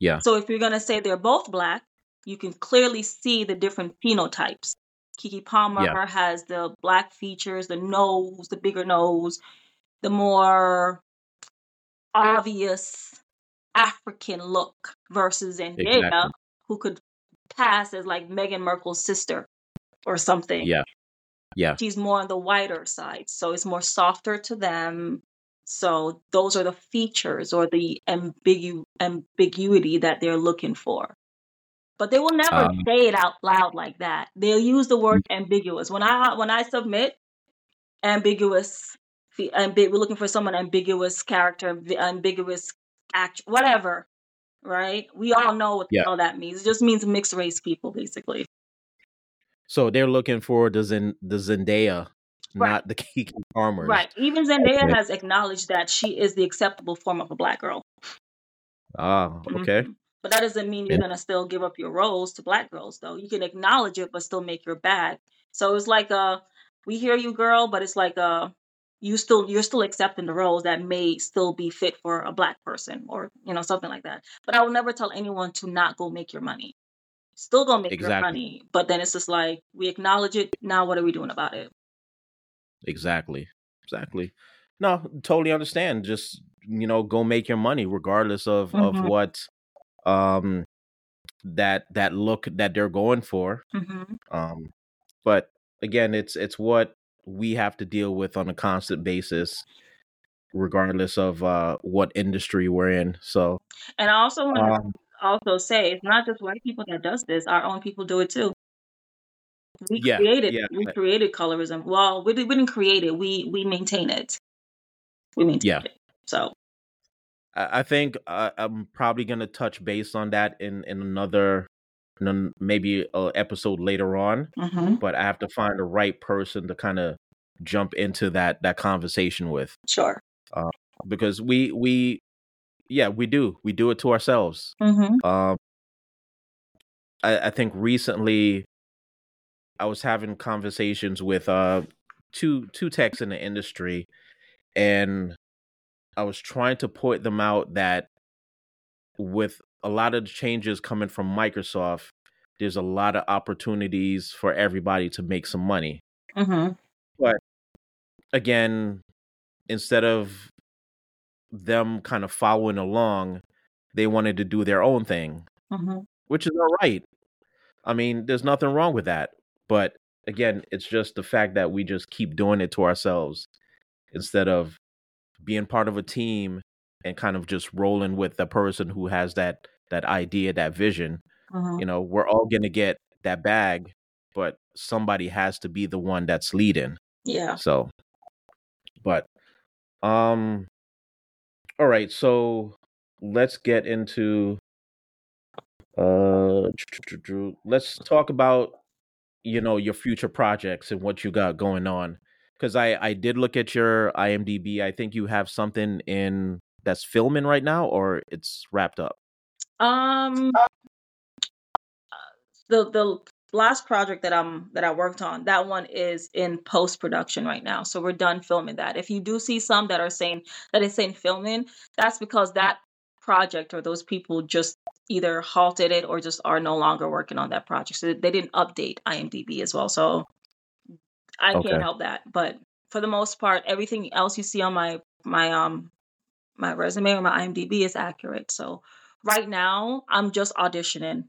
yeah So if you're going to say they're both black, you can clearly see the different phenotypes. Keke Palmer Yeah. has the black features, the nose, the bigger nose, the more obvious African look versus Zendaya, Exactly. who could pass as like Meghan Markle's sister or something. yeah yeah She's more on the whiter side, so it's more softer to them. So those are the features or the ambigu- ambiguity that they're looking for. But they will never Um, say it out loud like that. They'll use the word ambiguous. When I when I submit ambiguous, ambi- we're looking for someone ambiguous character, ambiguous act, whatever. Right? We all know what the Yeah. hell that means. It just means mixed race people, basically. So they're looking for the Zen, the Zendaya, Right. not the Keke Palmers. Right. Even Zendaya has acknowledged that she is the acceptable form of a black girl. Ah, okay. Mhm. But that doesn't mean you're Yeah. gonna still give up your roles to black girls, though. You can acknowledge it, but still make your bag. So it's like a, we hear you, girl, but it's like a, you still you're still accepting the roles that may still be fit for a black person, or you know something like that. But I will never tell anyone to not go make your money. Still gonna make your money, but then it's just like we acknowledge it. Now what are we doing about it? Exactly. Exactly. No, totally understand. Just you know, go make your money regardless of of Mhm. what um that that look that they're going for. hmm Um but again, it's it's what we have to deal with on a constant basis regardless of uh what industry we're in. So, And I also want to um also say it's not just white people that does this. Our own people do it too. We yeah, created yeah, we created colorism. Well, we, we didn't create it. We we maintain it. We maintain yeah. it. So I think uh, I'm probably gonna touch base on that in in another, maybe a episode later on. mhm, But I have to find the right person to kind of jump into that that conversation with, sure. uh, because we we yeah we do we do it to ourselves. hmm Um, I, I think recently I was having conversations with uh two two techs in the industry, and I was trying to point them out that with a lot of the changes coming from Microsoft, there's a lot of opportunities for everybody to make some money. hmm But again, instead of them kind of following along, they wanted to do their own thing, hmm which is all right. I mean, there's nothing wrong with that. But again, it's just the fact that we just keep doing it to ourselves instead of being part of a team and kind of just rolling with the person who has that that idea, that vision. hmm You know, we're all going to get that bag, but somebody has to be the one that's leading. Yeah. So, but um all right, so let's get into uh let's talk about you know your future projects and what you got going on cuz I I did look at your IMDb. I think you have something in that's filming right now or it's wrapped up. Um. The the last project that I'm that I worked on, that one is in post production right now. So we're done filming that. If you do see some that are saying that it's saying filming, that's because that project or those people just either halted it or just are no longer working on that project. So they didn't update IMDb as well. So I Okay. can't help that. But for the most part, everything else you see on my my um my resume or my IMDb is accurate. So right now I'm just auditioning.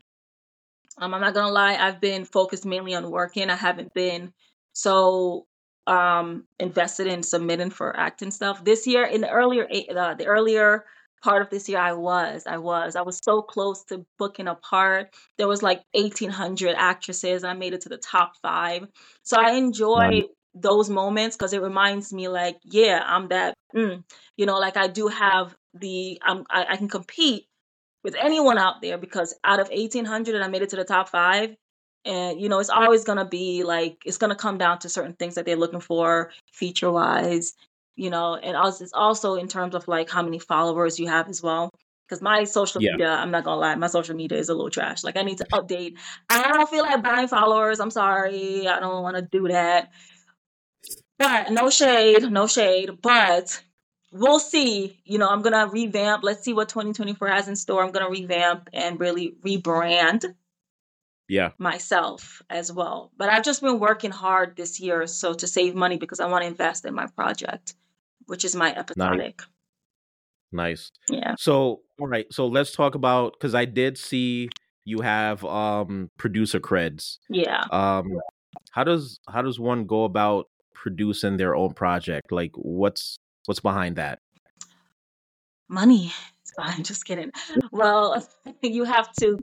Um, I'm not gonna lie, I've been focused mainly on working. I haven't been so um invested in submitting for acting stuff. This year, in the earlier uh, the earlier part of this year, I was, I was, I was so close to booking a part. There was like 1,800 actresses. I made it to the top five. So I enjoy those moments because it reminds me, like, yeah, I'm that. Mm, you know, like I do have the, I'm, I, I can compete with anyone out there because out of 1800 and I made it to the top five. And, you know, it's always going to be like, it's going to come down to certain things that they're looking for feature wise, you know, and also, it's also in terms of like how many followers you have as well. Because my social Yeah. media, I'm not to lie, my social media is a little trash. Like, I need to update. I don't feel like buying followers. I'm sorry. I don't want to do that. But no shade, no shade. But we'll see. You know, I'm gonna revamp. Let's see what 2024 has in store. I'm gonna revamp and really rebrand Yeah. myself as well. But I've just been working hard this year so to save money because I want to invest in my project, which is my Nice. Nice. Yeah. So, all right. So let's talk about because I did see you have um producer creds. Yeah. Um, how does how does one go about producing their own project? Like, what's what's behind that? Money. I'm just kidding. Well, you have to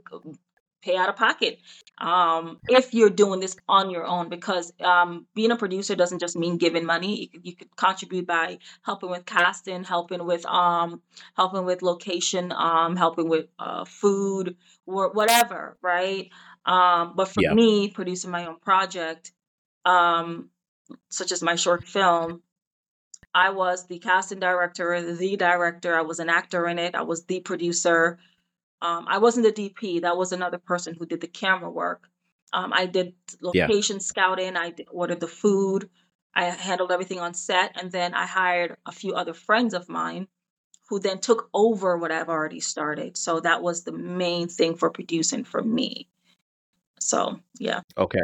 pay out of pocket um, if you're doing this on your own because um, being a producer doesn't just mean giving money. You could, you could contribute by helping with casting, helping with um, helping with location, um, helping with uh, food, or whatever, right? Um, but for Yeah. me, producing my own project, um, such as my short film, I was the casting director, the director. I was an actor in it. I was the producer. Um, I wasn't the DP. That was another person who did the camera work. Um, I did Yeah. location scouting. I ordered the food. I handled everything on set, and then I hired a few other friends of mine who then took over what I've already started. So that was the main thing for producing for me. So yeah, Okay.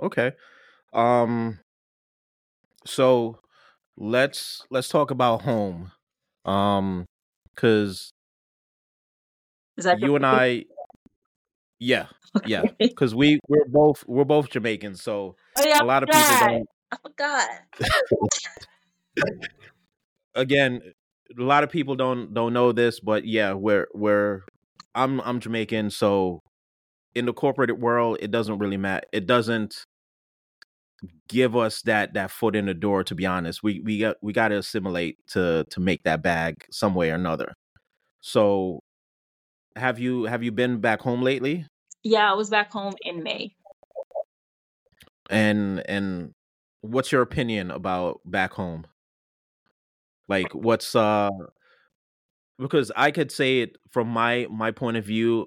Okay. Um. So let's let's talk about home. Um, because is that you and I, yeah, yeah, because we we're both we're both Jamaicans, so Oh yeah, a lot of people don't. I forgot. Again, a lot of people don't don't know this, but yeah, we're we're I'm I'm Jamaican, so in the corporate world, it doesn't really matter. It doesn't give us that that foot in the door. To be honest, we we got we got to assimilate to to make that bag some way or another. So, have you have you been back home lately? Yeah, I was back home in May. And and what's your opinion about back home? Like, what's uh because I could say it from my my point of view.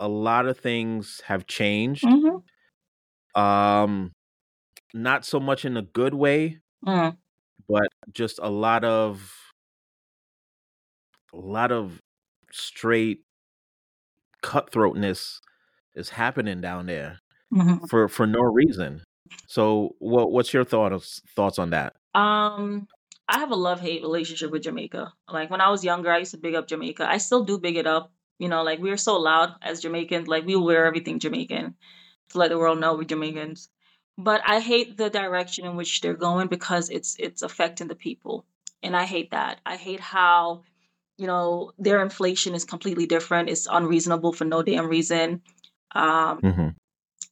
A lot of things have changed. Mm-hmm. Um, not so much in a good way, Mm. but just a lot of a lot of straight cutthroatness is happening down there hmm for for no reason. So, what what's your thoughts thoughts on that? Um, I have a love hate relationship with Jamaica. Like when I was younger, I used to big up Jamaica. I still do big it up. You know, like we are so loud as Jamaicans. Like we wear everything Jamaican to let the world know we're Jamaicans. But I hate the direction in which they're going because it's it's affecting the people, and I hate that. I hate how you know their inflation is completely different. It's unreasonable for no damn reason. Um, hmm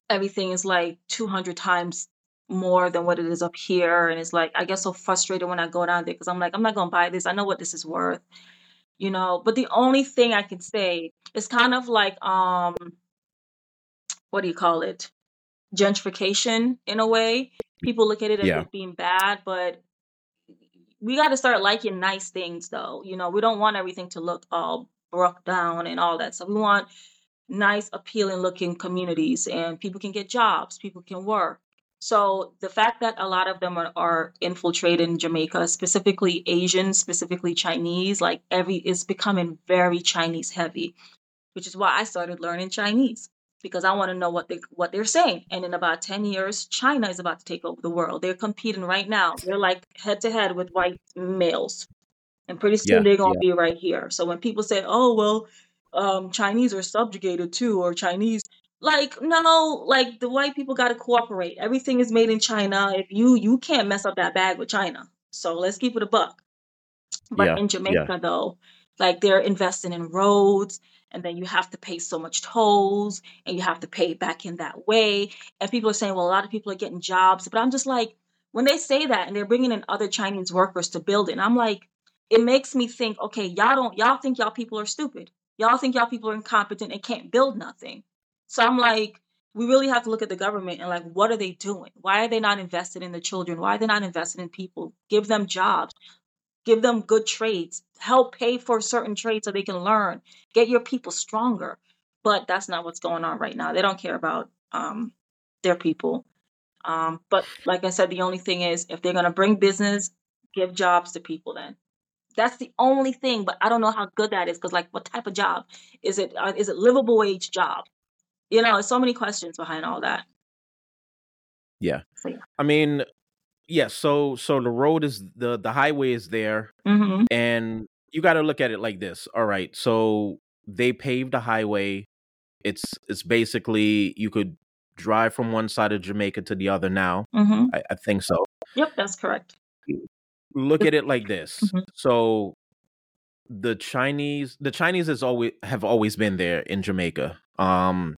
everything is like 200 times more than what it is up here and it's like i get so frustrated when i go down there because i'm like i'm not going to buy this i know what this is worth you know but the only thing i can say is kind of like um what do you call it gentrification in a way people look at it as Yeah. being bad but we got to start liking nice things though. You know we don't want everything to look all broke down and all that so we want nice, appealing looking communities, and people can get jobs, people can work. So the fact that a lot of them are, are infiltrated in Jamaica, specifically Asian, specifically Chinese, like every is becoming very Chinese heavy, which is why I started learning Chinese because I want to know what they what they're saying. And in about 10 years, China is about to take over the world. They're competing right now. They're like head to head with white males. And pretty soon Yeah, they're gonna yeah, be right here. So when people say, "Oh, well, um, Chinese are subjugated too," or Chinese, like no, like the white people got to cooperate. Everything is made in China. If you you can't mess up that bag with China. So let's keep it a buck. But yeah, in Jamaica, though, like they're investing in roads, and then you have to pay so much tolls, and you have to pay back in that way. And people are saying, well, a lot of people are getting jobs, but I'm just like, when they say that, and they're bringing in other Chinese workers to build it, and I'm like, it makes me think, okay, y'all don't, y'all think y'all people are stupid. Y'all think y'all people are incompetent and can't build nothing. So I'm like, we really have to look at the government and like, what are they doing? Why are they not invested in the children? Why are they not invested in people? Give them jobs give them good trades, help pay for certain trades so they can learn, get your people stronger. But that's not what's going on right now. They don't care about um, their people. Um, but like I said, the only thing is if they're going to bring business, give jobs to people then. That's the only thing, but I don't know how good that is because, like, what type of job is it? Uh, is it livable wage job? You know, there's so many questions behind all that. yeah. I mean, yeah. So, so the road is the the highway is there, Mm-hmm. and you got to look at it like this. All right. So they paved a highway. It's it's basically you could drive from one side of Jamaica to the other now. Mm-hmm. I, I think so. Yep, that's correct. Look at it like this. Mhm. So the Chinese the Chinese has always have always been there in Jamaica. Um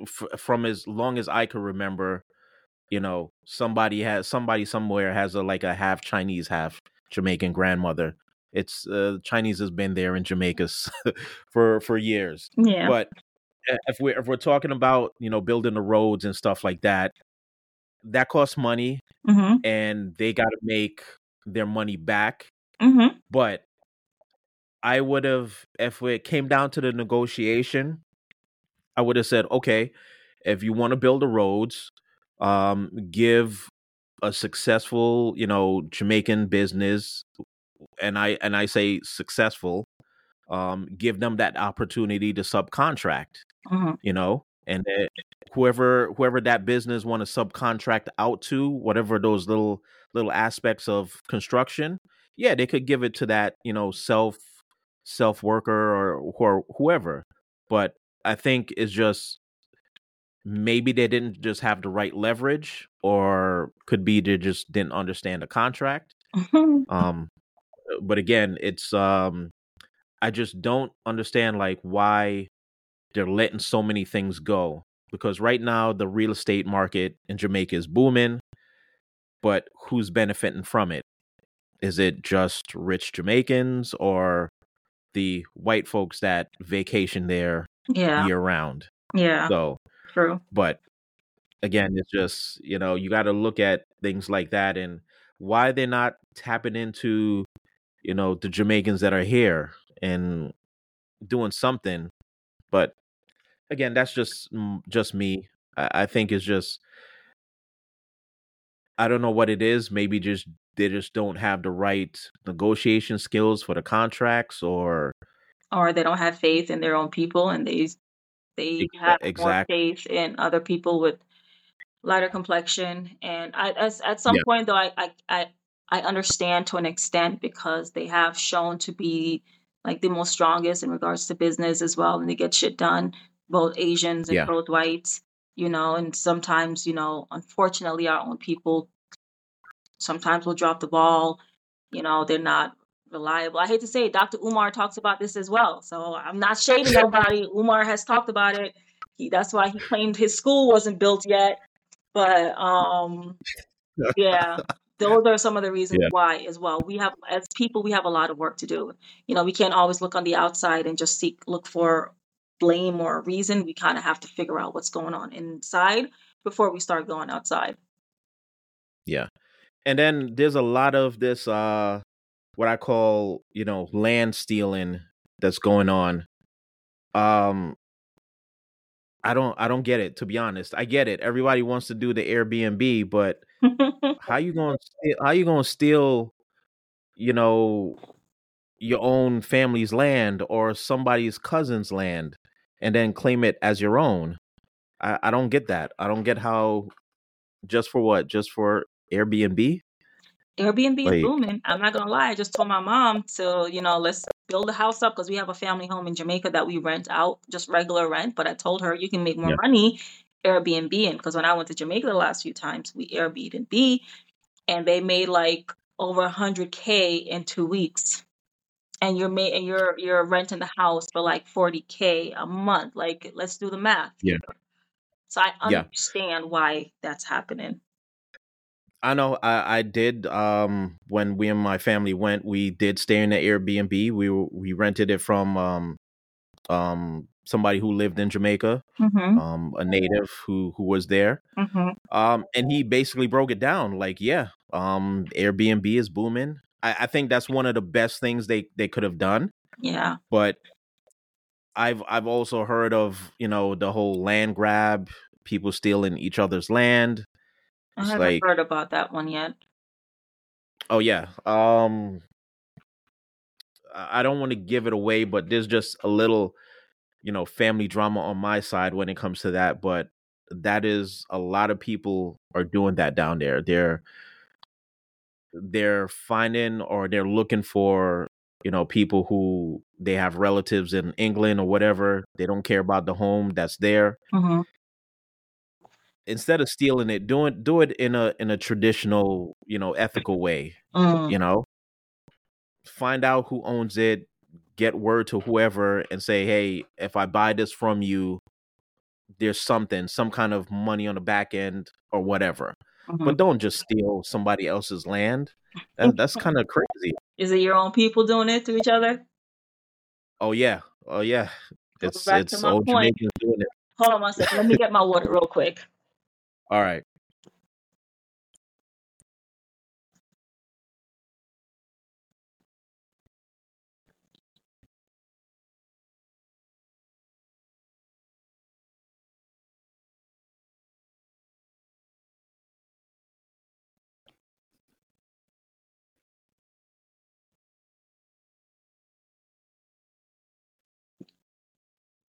f- from as long as I can remember, you know, somebody has somebody somewhere has a like a half Chinese, half Jamaican grandmother. It's uh, Chinese has been there in Jamaica for for years. Yeah. But uh, if we are if we're talking about, you know, building the roads and stuff like that, that costs money Mm-hmm. and they got to make their money back. Mm-hmm. But I would have, if it came down to the negotiation, I would have said, okay, if you want to build the roads, um, give a successful, you know, Jamaican business, and I and I say successful, um, give them that opportunity to subcontract, Mm-hmm. you know, and whoever whoever that business want to subcontract out to, whatever those little little aspects of construction, yeah, they could give it to that, you know, self self worker or or whoever. But I think it's just maybe they didn't just have the right leverage, or could be they just didn't understand the contract. Um, but again, it's um, I just don't understand like why they're letting so many things go because right now the real estate market in Jamaica is booming, but who's benefiting from it? Is it just rich Jamaicans or the white folks that vacation there yeah. year round? Yeah. So, True. but again, it's just, you know, you got to look at things like that and why they're not tapping into, you know, the Jamaicans that are here and doing something. But again, that's just just me. I, I think it's just I don't know what it is. Maybe just they just don't have the right negotiation skills for the contracts or Or they don't have faith in their own people and they they have more exactly. faith in other people with lighter complexion. And I as, at some Yeah. point though I, I I I understand to an extent because they have shown to be like the most strongest in regards to business as well and they get shit done, both Asians and Yeah. both whites, you know, and sometimes, you know, unfortunately our own people sometimes will drop the ball. You know, they're not reliable. I hate to say it, Dr. Umar talks about this as well. So I'm not shading nobody. Umar has talked about it. He, that's why he claimed his school wasn't built yet. But um, yeah, those are some of the reasons Yeah. why as well. We have, as people, we have a lot of work to do. You know, we can't always look on the outside and just seek, look for blame or a reason. We kind of have to figure out what's going on inside before we start going outside. Yeah. And then there's a lot of this uh what I call, you know, land stealing that's going on um I don't I don't get it to be honest. I get it. Everybody wants to do the Airbnb, but how you going to how you going to steal you know your own family's land or somebody's cousin's land and then claim it as your own? I, I don't get that. I don't get how just for what? Just for Airbnb? Airbnb is Like booming. I'm not gonna lie. I just told my mom to, you know, let's build a house up because we have a family home in Jamaica that we rent out, just regular rent. But I told her you can make more yeah. money Airbnb in because when I went to Jamaica the last few times, we Airbnb and they made like over 100k in two weeks. And you're ma- and you're you're renting the house for like 40k a month. Like, let's do the math Yeah. So I Yeah. understand why that's happening. I know I, I did um when we and my family went, we did stay in the Airbnb. We were- we rented it from um um somebody who lived in Jamaica, Mm-hmm. um a native who who was there. Mm-hmm. Um and he basically broke it down like, yeah, um Airbnb is booming. I, I think that's one of the best things they they could have done. Yeah. But I've I've also heard of, you know, the whole land grab, people stealing each other's land. I haven't like, heard about that one yet. oh yeah. Um I don't want to give it away, but there's just a little, you know, family drama on my side when it comes to that. But that is a lot of people are doing that down there. They're they're finding or they're looking for, you know, people who they have relatives in England or whatever. They don't care about the home that's there. Mm-hmm. Instead of stealing it, do it do it in a in a traditional, you know, ethical way. Mm. You know, find out who owns it, get word to whoever and say, "Hey, if I buy this from you, there's something, some kind of money on the back end or whatever." Mm-hmm. But don't just steal somebody else's land. That, that's kind of crazy. Is it your own people doing it to each other? Oh yeah. Oh yeah. It's it's old point. Jamaicans doing it. Hold on one second. Let me get my water real quick. All right.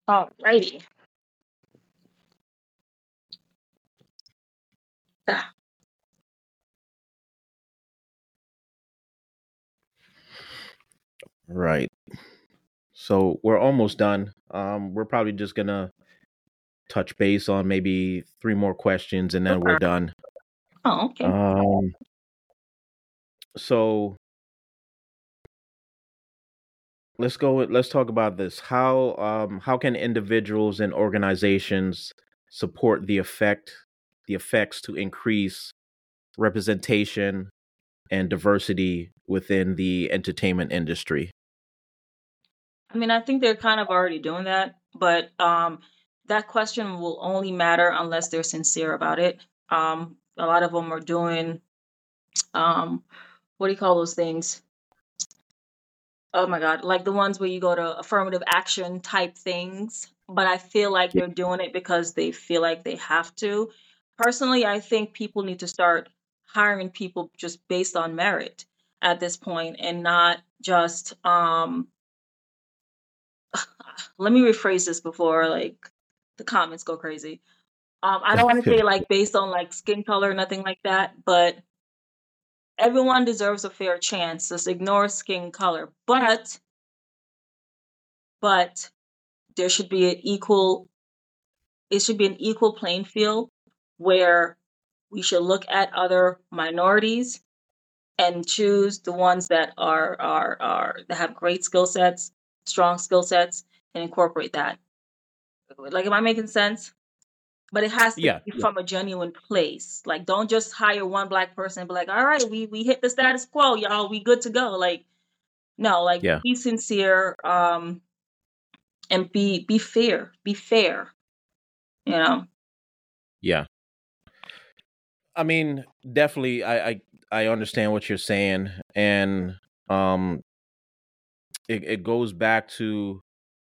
Alrighty. Right. So we're almost done. Um we're probably just going to touch base on maybe three more questions and then we're done. Oh, okay. Um so let's go let's talk about this. How um how can individuals and organizations support the effect the effects to increase representation and diversity within the entertainment industry? I mean, I think they're kind of already doing that, but um, that question will only matter unless they're sincere about it. Um, a lot of them are doing, um, what do you call those things? Oh my God, like the ones where you go to affirmative action type things. But I feel like Yeah. they're doing it because they feel like they have to. Personally, I think people need to start hiring people just based on merit at this point and not just um let me rephrase this before like the comments go crazy. Um, I don't want to say like based on like skin color, nothing like that, but everyone deserves a fair chance. Just ignore skin color. But but there should be an equal it should be an equal playing field where we should look at other minorities and choose the ones that are are are that have great skill sets, strong skill sets, and incorporate that. Like, am I making sense? But it has to Yeah. be yeah. from a genuine place. Like, don't just hire one black person and be like, "All right, we we hit the status quo, y'all. We good to go." Like, no, like Yeah. be sincere, um, and be be fair. Be fair. You know. I mean, definitely I I I understand what you're saying and um it it goes back to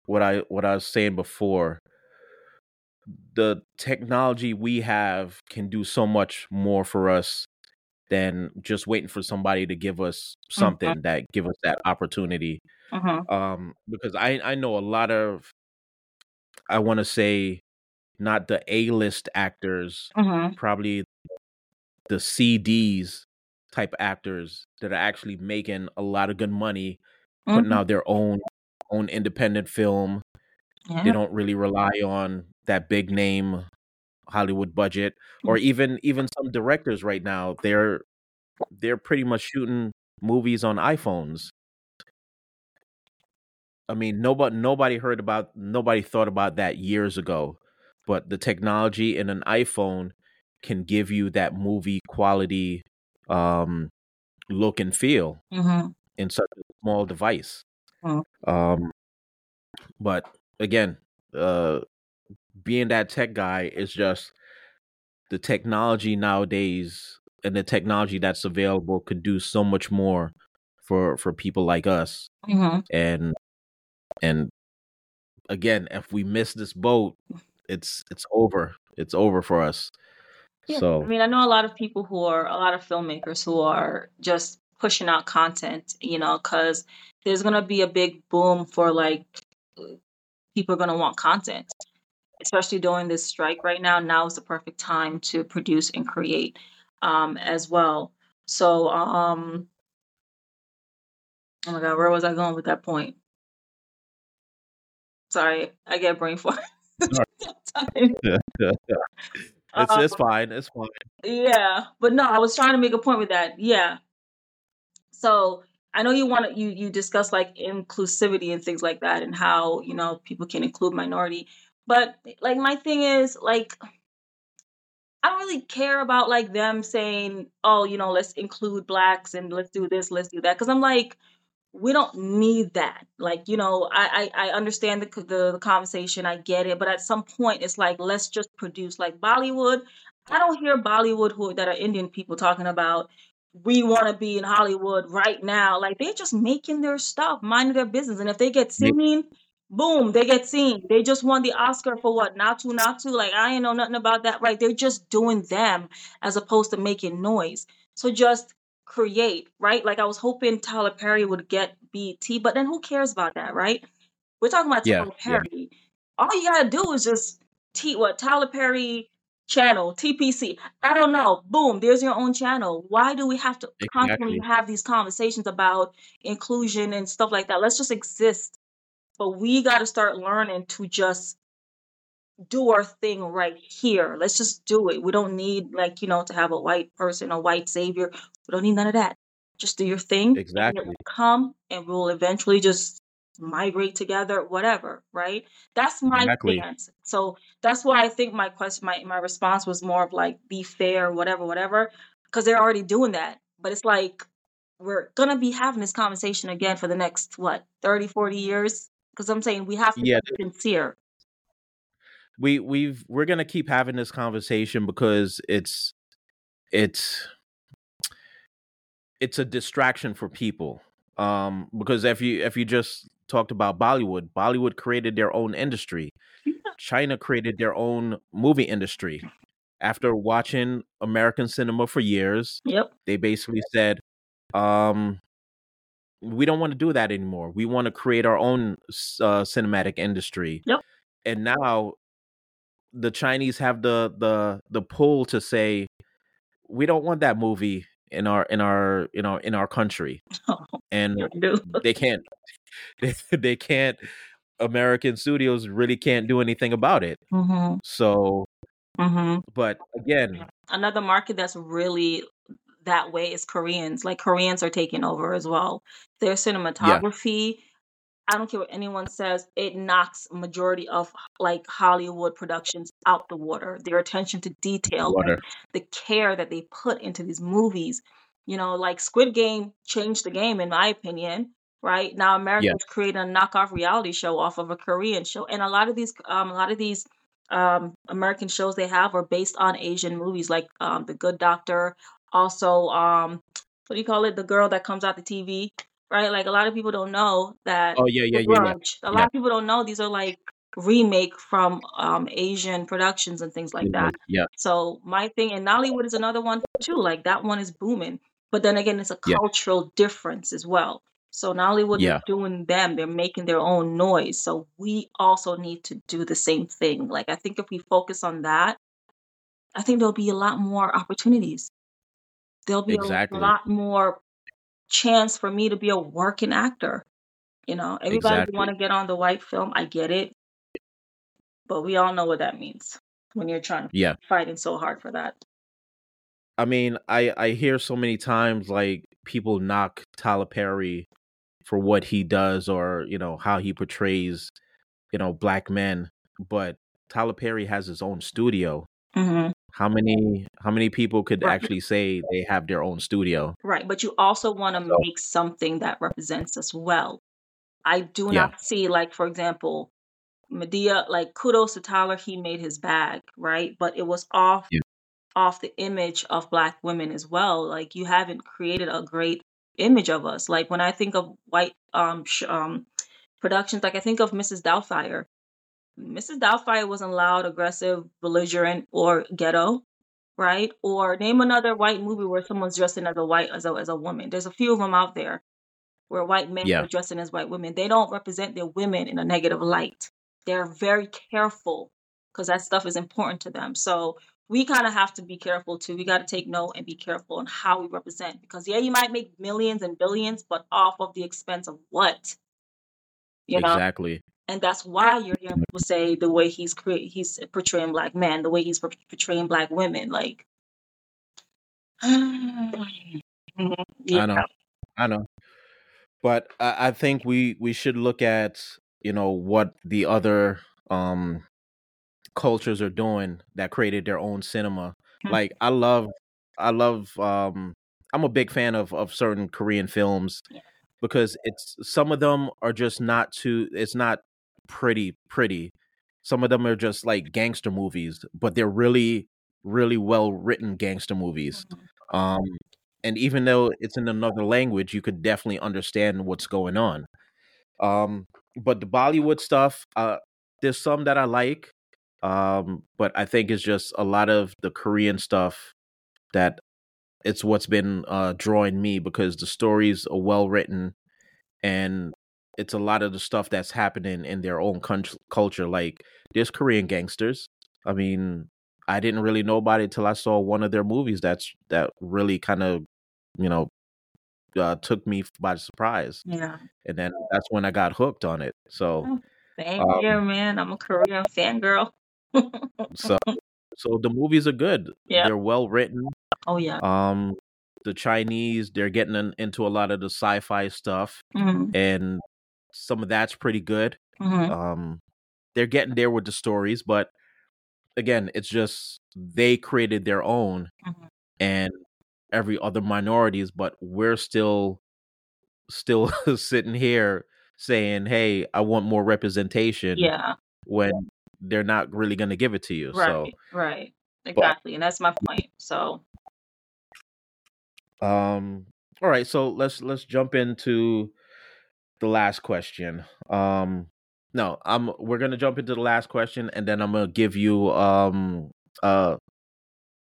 what I what I was saying before. The technology we have can do so much more for us than just waiting for somebody to give us Mhm. something that give us that opportunity. Mhm. Um, because I I know a lot of I want to say not the A list actors, Mhm. probably the CDs type actors that are actually making a lot of good money, putting Mhm. out their own own independent film. They don't really rely on that big name Hollywood budget, or even even some directors right now. They're they're pretty much shooting movies on iPhones. I mean, nobody nobody heard about nobody thought about that years ago, but the technology in an iPhone can give you that movie quality um, look and feel Mhm. in such a small device. Mm. Um, but again, uh, being that tech guy is just the technology nowadays and the technology that's available could do so much more for for people like us Mhm. and and again if we miss this boat it's it's over it's over for us Yeah. I mean, I know a lot of people who are a lot of filmmakers who are just pushing out content, you know, because there's gonna be a big boom for like people are gonna want content, especially during this strike right now. Now is the perfect time to produce and create um, as well. So, um, oh my god, where was I going with that point? Sorry, I get brain fart. Yeah, yeah, yeah. It's Um, it's fine it's fine Yeah, but no, I was trying to make a point with that. Yeah. So I know you want to you you discuss like inclusivity and things like that and how, you know, people can include minority. But like my thing is like I don't really care about like them saying, "Oh, you know, let's include blacks and let's do this, let's do that." Cuz I'm like we don't need that. Like, you know, I I, I understand the, the the conversation, I get it, but at some point, it's like let's just produce like Bollywood. I don't hear Bollywood who that are Indian people talking about we want to be in Hollywood right now. Like they're just making their stuff, minding their business, and if they get seen, boom, they get seen. They just won the Oscar for what? Not to, not to. Like I ain't know nothing about that. Right? They're just doing them as opposed to making noise. So just create, right? Like I was hoping Tyler Perry would get BET, but then who cares about that, right? We're talking about Yeah, Tyler yeah. Perry. All you gotta do is just T what Tyler Perry channel, TPC. I don't know. Boom, there's your own channel. Why do we have to constantly have these conversations about inclusion and stuff like that? Let's just exist. But we gotta start learning to just do our thing right here. Let's just do it. We don't need like, you know, to have a white person, a white savior. We don't need none of that. Just do your thing and exactly will come and we'll eventually just migrate together, whatever, right? That's my exactly stance. So that's why I think my question my, my response was more of like be fair, whatever, whatever. Because they're already doing that. But it's like we're gonna be having this conversation again for the next what 30, 40 years. Because I'm saying we have to yeah be sincere. We we've we're gonna keep having this conversation because it's it's it's a distraction for people um because if you if you just talked about bollywood bollywood created their own industry. China created their own movie industry. After watching american cinema for years Yep. they basically said um we don't want to do that anymore. We want to create our own uh, cinematic industry. Yep. and now the chinese have the the the pull to say we don't want that movie in our in our in our in our country. And You they can't they, they can't american studios really can't do anything about it. Hmm so hmm but again Another market that's really that way is Koreans. Like Koreans are taking over as well. Their yeah. cinematography, I don't care what anyone says, it knocks majority of like Hollywood productions out the water. Their attention to detail, like the care that they put into these movies. You know, like Squid Game changed the game in my opinion. Right now, yeah America's creating a knockoff reality show off of a Korean show, and a lot of these, um, a lot of these um, American shows they have are based on Asian movies, like um, The Good Doctor. Also, um, what do you call it? The girl that comes out the TV. Right? Like a lot of people don't know that Oh yeah, yeah, yeah, yeah. A yeah. lot of people don't know these are like remake from um Asian productions and things like that. Yeah, So my thing, and Nollywood is another one too. Like that one is booming. But then again, it's a yeah, cultural difference as well. So Nollywood, they're doing them, they're making their own noise. So we also need to do the same thing. Like I think if we focus on that, I think there'll be a lot more opportunities. There'll be exactly. a lot more chance for me to be a working actor. You know, everybody want to get on the white film. I get it, but we all know what that means when you're trying to Yeah. fighting so hard for that. I mean, I I hear so many times like people knock Tyler Perry for what he does or you know how he portrays you know black men, but Tyler Perry has his own studio. hmm How many how many people could Right, actually say they have their own studio? right. But you also want to So make something that represents us well. I do yeah, not see, like, for example, Madea, like, kudos to Tyler, he made his bag, right? But it was off yeah, off the image of black women as well. Like, you haven't created a great image of us. Like when I think of white um sh- um productions, like I think of Mrs. Doubtfire. Mrs. Doubtfire wasn't loud, aggressive, belligerent, or ghetto, right? Or name another white movie where someone's dressing as a white as a as a woman. There's a few of them out there where white men yeah, are dressing as white women. They don't represent their women in a negative light. They're very careful because that stuff is important to them. So we kind of have to be careful too. We got to take note and be careful on how we represent because yeah, you might make millions and billions, but off of the expense of what, you know? exactly. And that's why you're hearing people say the way he's cre- he's portraying black men, the way he's por- portraying black women, like. yeah. I know, I know. But I, I think we we should look at you know what the other um cultures are doing that created their own cinema. Mhm. Like I love I love um I'm a big fan of of certain Korean films Yeah. because it's some of them are just not too it's not pretty pretty. Some of them are just like gangster movies, but they're really really well written gangster movies. Mhm. Um and even though it's in another language, you could definitely understand what's going on. Um but the Bollywood stuff, uh there's some that I like. Um but I think it's just a lot of the Korean stuff that it's what's been uh drawing me because the stories are well written and it's a lot of the stuff that's happening in their own country, culture like there's Korean gangsters. I mean, I didn't really know about it till I saw one of their movies that's that really kind of, you know, uh, took me by surprise. Yeah. And then that's when I got hooked on it. So, Thank Same um here, man. I'm a Korean fangirl. so so the movies are good. yeah. They're well written. Oh yeah. Um the Chinese, they're getting in, into a lot of the sci-fi stuff hmm and some of that's pretty good. hmm Um they're getting there with the stories, but again, it's just they created their own hmm and every other minorities, but we're still still sitting here saying, "Hey, I want more representation," Yeah. when they're not really going to give it to you. So, Right. Right. but Exactly. And that's my point. So. um, all right, so let's let's jump into the last question. Um, no, I'm we're gonna jump into the last question, and then I'm gonna give you um uh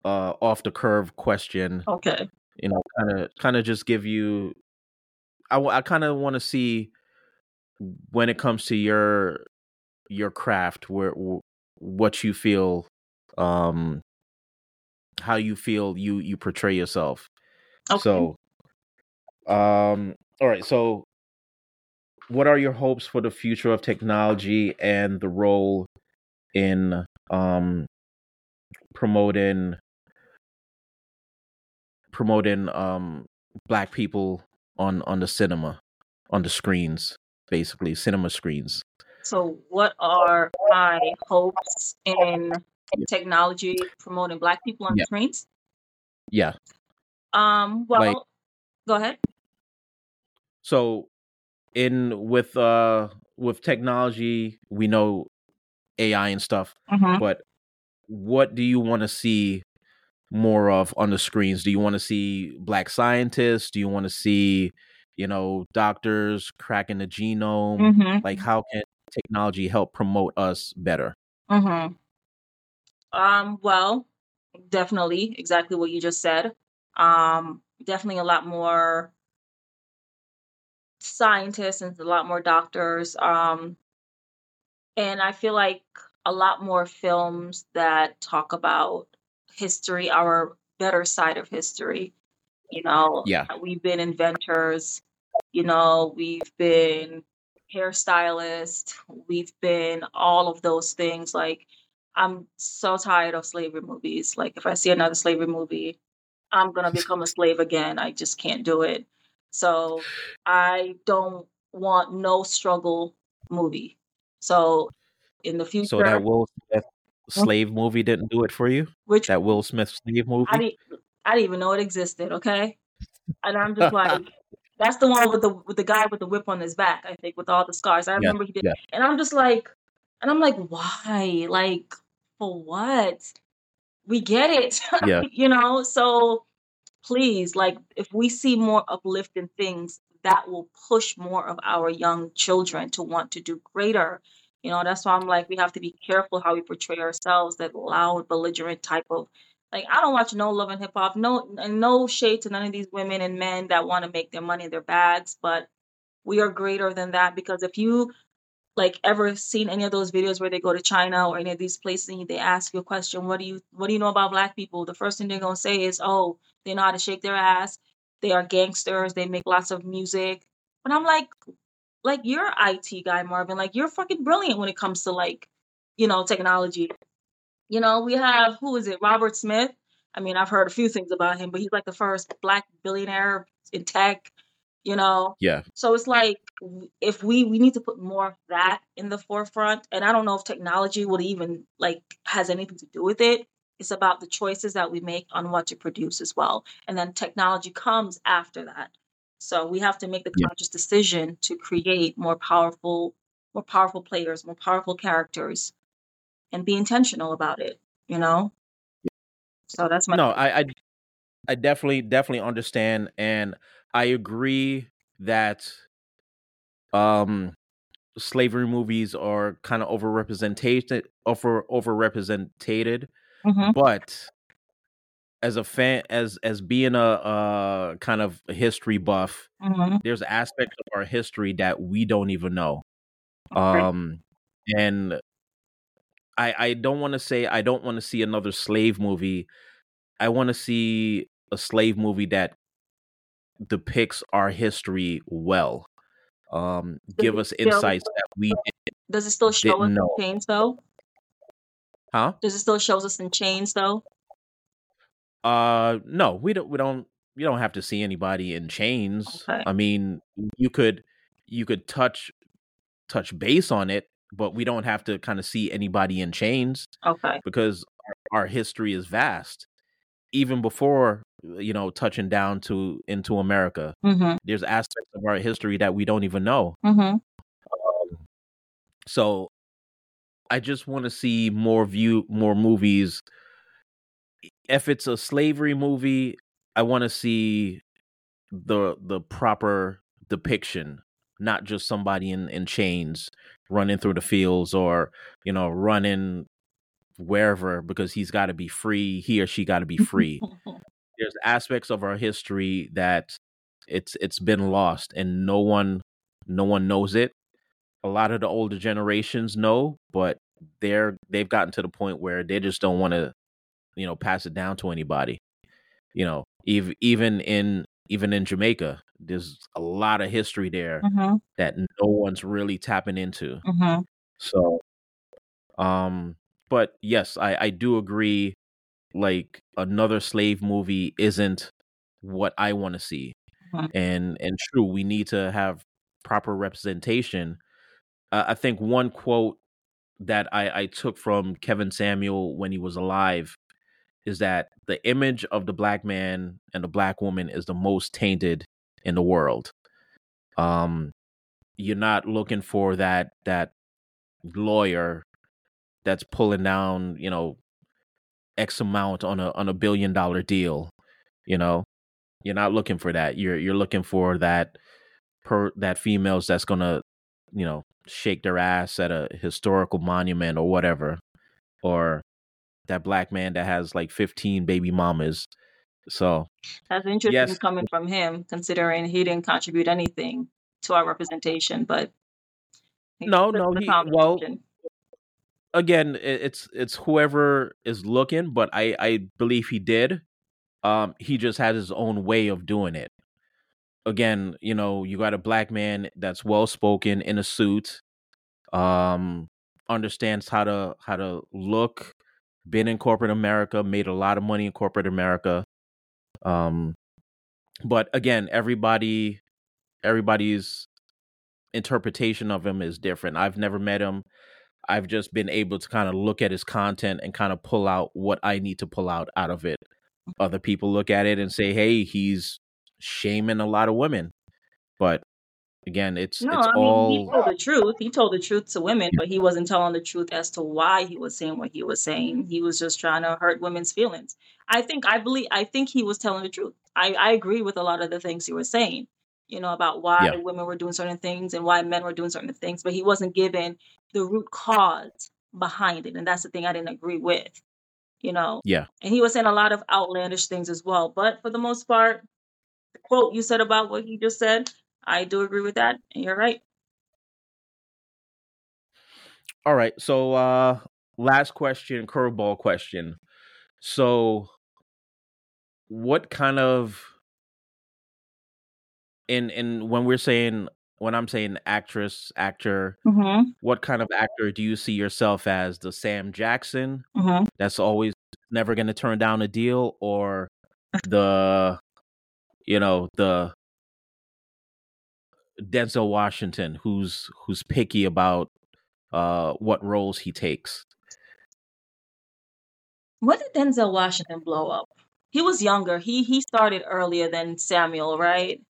uh off the curve question. Okay. You know, kind of kind of just give you. I I kind of want to see when it comes to your your craft, where what you feel, um, how you feel you you portray yourself. Okay. So, um, all right. So, what are your hopes for the future of technology and the role in um promoting promoting um black people on on the cinema on the screens basically cinema screens So, what are my hopes in technology promoting Black people on yeah, screens? yeah. Um. like Well, go ahead. so in with uh with technology we know ai and stuff Mm-hmm. but what do you want to see more of on the screens do you want to see black scientists do you want to see you know, doctors cracking the genome. Mm-hmm. Like, how can technology help promote us better? Mm-hmm. Um, well, definitely exactly what you just said. Um, definitely a lot more scientists and a lot more doctors. Um, and I feel like a lot more films that talk about history, our better side of history. You know, Yeah. we've been inventors, you know, we've been hairstylists, we've been all of those things. Like, I'm so tired of slavery movies. Like, if I see another slavery movie, I'm gonna become a slave again. I just can't do it. So I don't want no struggle movie. So in the future. So that Will Smith hmm? slave movie didn't do it for you? which That Will Smith slave I movie? didn't I didn't even know it existed, okay? And I'm just like, that's the one with the with the guy with the whip on his back, I think, with all the scars. I yeah, remember he did yeah, and I'm just like and I'm like, why? Like, for what? We get it. yeah, you know? So please, like if we see more uplifting things, that will push more of our young children to want to do greater. You know, that's why I'm like, we have to be careful how we portray ourselves, that loud, belligerent type of like I don't watch no love and hip hop, no no shade to none of these women and men that want to make their money in their bags, but we are greater than that because if you like ever seen any of those videos where they go to China or any of these places and they ask you a question, what do you what do you know about black people? The first thing they're gonna say is, Oh, they know how to shake their ass, they are gangsters, they make lots of music. But I'm like, like you're IT guy, Marvin, like you're fucking brilliant when it comes to like, you know, technology. You know, we have who is it? Robert Smith. I mean, I've heard a few things about him, but he's like the first black billionaire in tech, you know. yeah, So it's like if we we need to put more of that in the forefront, and I don't know if technology would even like has anything to do with it. It's about the choices that we make on what to produce as well, and then technology comes after that. So we have to make the yeah. conscious decision to create more powerful, more powerful players, more powerful characters, and be intentional about it. You know. So that's my No, I, I I definitely definitely understand and I agree that um slavery movies are kind of overrepresented over overrepresented hmm but as a fan as as being a uh kind of a history buff hmm there's aspects of our history that we don't even know Okay. um and i i don't want to say i don't want to see another slave movie. I want to see a slave movie that depicts our history well um give us still insights that we does it still show us didn't in chains though? huh Does it still shows us in chains though? Uh, no, we don't. We don't. You don't have to see anybody in chains. Okay. I mean, you could you could touch touch base on it, but we don't have to kind of see anybody in chains Okay. because our, our history is vast. Even before you know touching down to into America, Mm-hmm. there's aspects of our history that we don't even know. Mm-hmm. So I just want to see more view more movies. If it's a slavery movie, I want to see the the proper depiction, not just somebody in in chains running through the fields or you know running wherever because he's got to be free. He or she got to be free. There's aspects of our history that it's it's been lost and no one no one knows it. A lot of the older generations know, but they're they've gotten to the point where they just don't want to you know pass it down to anybody you know even even in even in jamaica there's a lot of history there mm-hmm. that no one's really tapping into Mm-hmm. so um but yes i i do agree like another slave movie isn't what i want to see Mhm. and and true we need to have proper representation uh, i think one quote that i i took from kevin samuel when he was alive is that the image of the black man and the black woman is the most tainted in the world. Um, you're not looking for that that lawyer that's pulling down, you know, X amount on a on a billion dollar deal. You know, you're not looking for that. You're you're looking for that per that females that's gonna, you know, shake their ass at a historical monument or whatever, or that black man that has like fifteen baby mamas. So That's interesting yes, coming from him, considering he didn't contribute anything to our representation, but no, no, he well. Again, it's it's whoever is looking, but I I believe he did. Um, he just had his own way of doing it. Again, you know, you got a black man that's well spoken in a suit, um, understands how to how to look, been in corporate America, made a lot of money in corporate America. Um, but again, everybody everybody's interpretation of him is different. I've never met him. I've just been able to kind of look at his content and kind of pull out what I need to pull out out of it. Mm-hmm. Other people look at it and say, "Hey, he's shaming a lot of women." But again, it's No, it's I mean, he told the truth. He told the truth to women, but he wasn't telling the truth as to why he was saying what he was saying. He was just trying to hurt women's feelings. I think, I believe, I think he was telling the truth. I, I agree with a lot of the things he was saying, you know, about why yeah, women were doing certain things and why men were doing certain things, but he wasn't given the root cause behind it. And that's the thing I didn't agree with, you know. yeah. And he was saying a lot of outlandish things as well. But for the most part, the quote you said about what he just said, I do agree with that. And you're right. All right. So uh last question, curveball question. So what kind of in in when we're saying when I'm saying actress, actor, Mm-hmm. what kind of actor do you see yourself as? The Sam Jackson Mm-hmm. that's always never going to turn down a deal or the you know, the Denzel Washington who's who's picky about uh what roles he takes. When did Denzel Washington blow up? He was younger. He he started earlier than Samuel, right?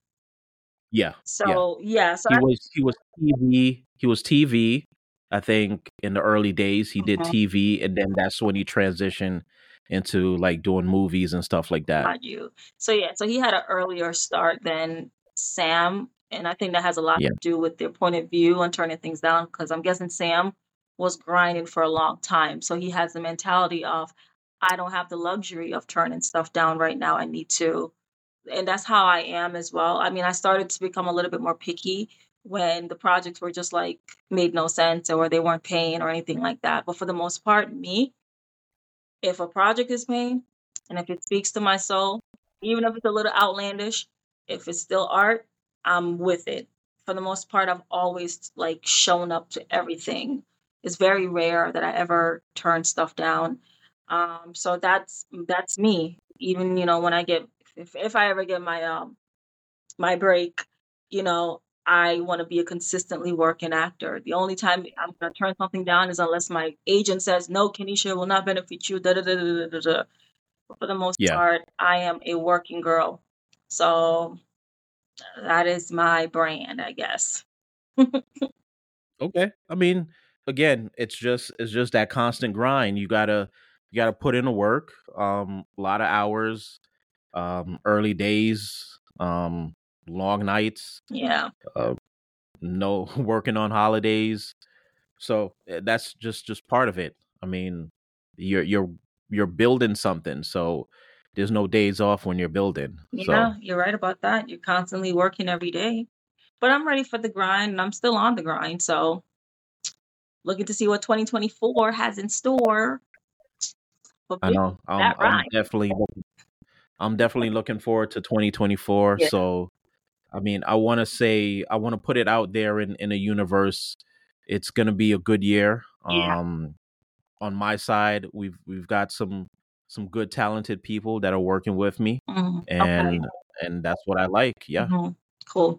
Yeah. Yeah. So yeah, so He I was he was TV, he was TV. I think in the early days he did Mhm. TV and then that's when he transitioned into like doing movies and stuff like that. got you. So yeah, so he had an earlier start than Sam, and I think that has a lot Yeah. to do with their point of view on turning things down. Because I'm guessing Sam was grinding for a long time, so he has the mentality of I don't have the luxury of turning stuff down right now. I need to and that's how I am as well. I mean, I started to become a little bit more picky when the projects were just like made no sense or they weren't paying or anything like that. But for the most part, me, if a project is paying and if it speaks to my soul, even if it's a little outlandish, if it's still art, I'm with it. For the most part, I've always like shown up to everything. It's very rare that I ever turn stuff down. Um, so that's that's me. Even you know when I get if if I ever get my um my break, you know, I want to be a consistently working actor. The only time I'm going to turn something down is unless my agent says, no, Kenesha will not benefit you. Da, da, da, da, da, da, for the most Yeah. part, I am a working girl. So that is my brand, I guess. Okay. I mean, again, it's just it's just that constant grind. You gotta you gotta put in the work. Um, a lot of hours, um, early days, um, long nights, yeah. uh, no working on holidays. So eh, that's just just part of it. I mean, you're you're you're building something, so there's no days off when you're building. So Yeah, you're right about that. You're constantly working every day. But I'm ready for the grind and I'm still on the grind. So looking to see what 2024 has in store for I know I'm I'm definitely looking, I'm definitely looking forward to 2024. Yeah. So I mean, I want to say I want to put it out there in in a universe. It's going to be a good year. Yeah. Um on my side, we've we've got some some good talented people that are working with me Mhm. Okay. and and that's what I like. Yeah. hmm Cool.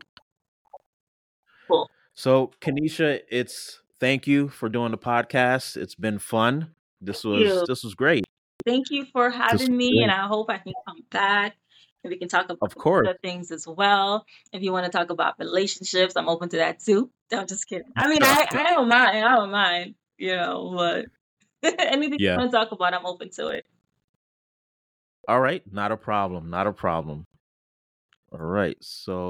Cool. So, Kanisha, it's thank you for doing the podcast. It's been fun. This Thank was you. this was great. Thank you for having me, and. I hope I can come back and we can talk about Of course. other things as well. If you want to talk about relationships, I'm open to that too. No, I'm just kidding. I mean, I, I don't mind. I don't mind, you know, but anything you want to talk about, I'm open to it. All right, not a problem. Not a problem. All right. So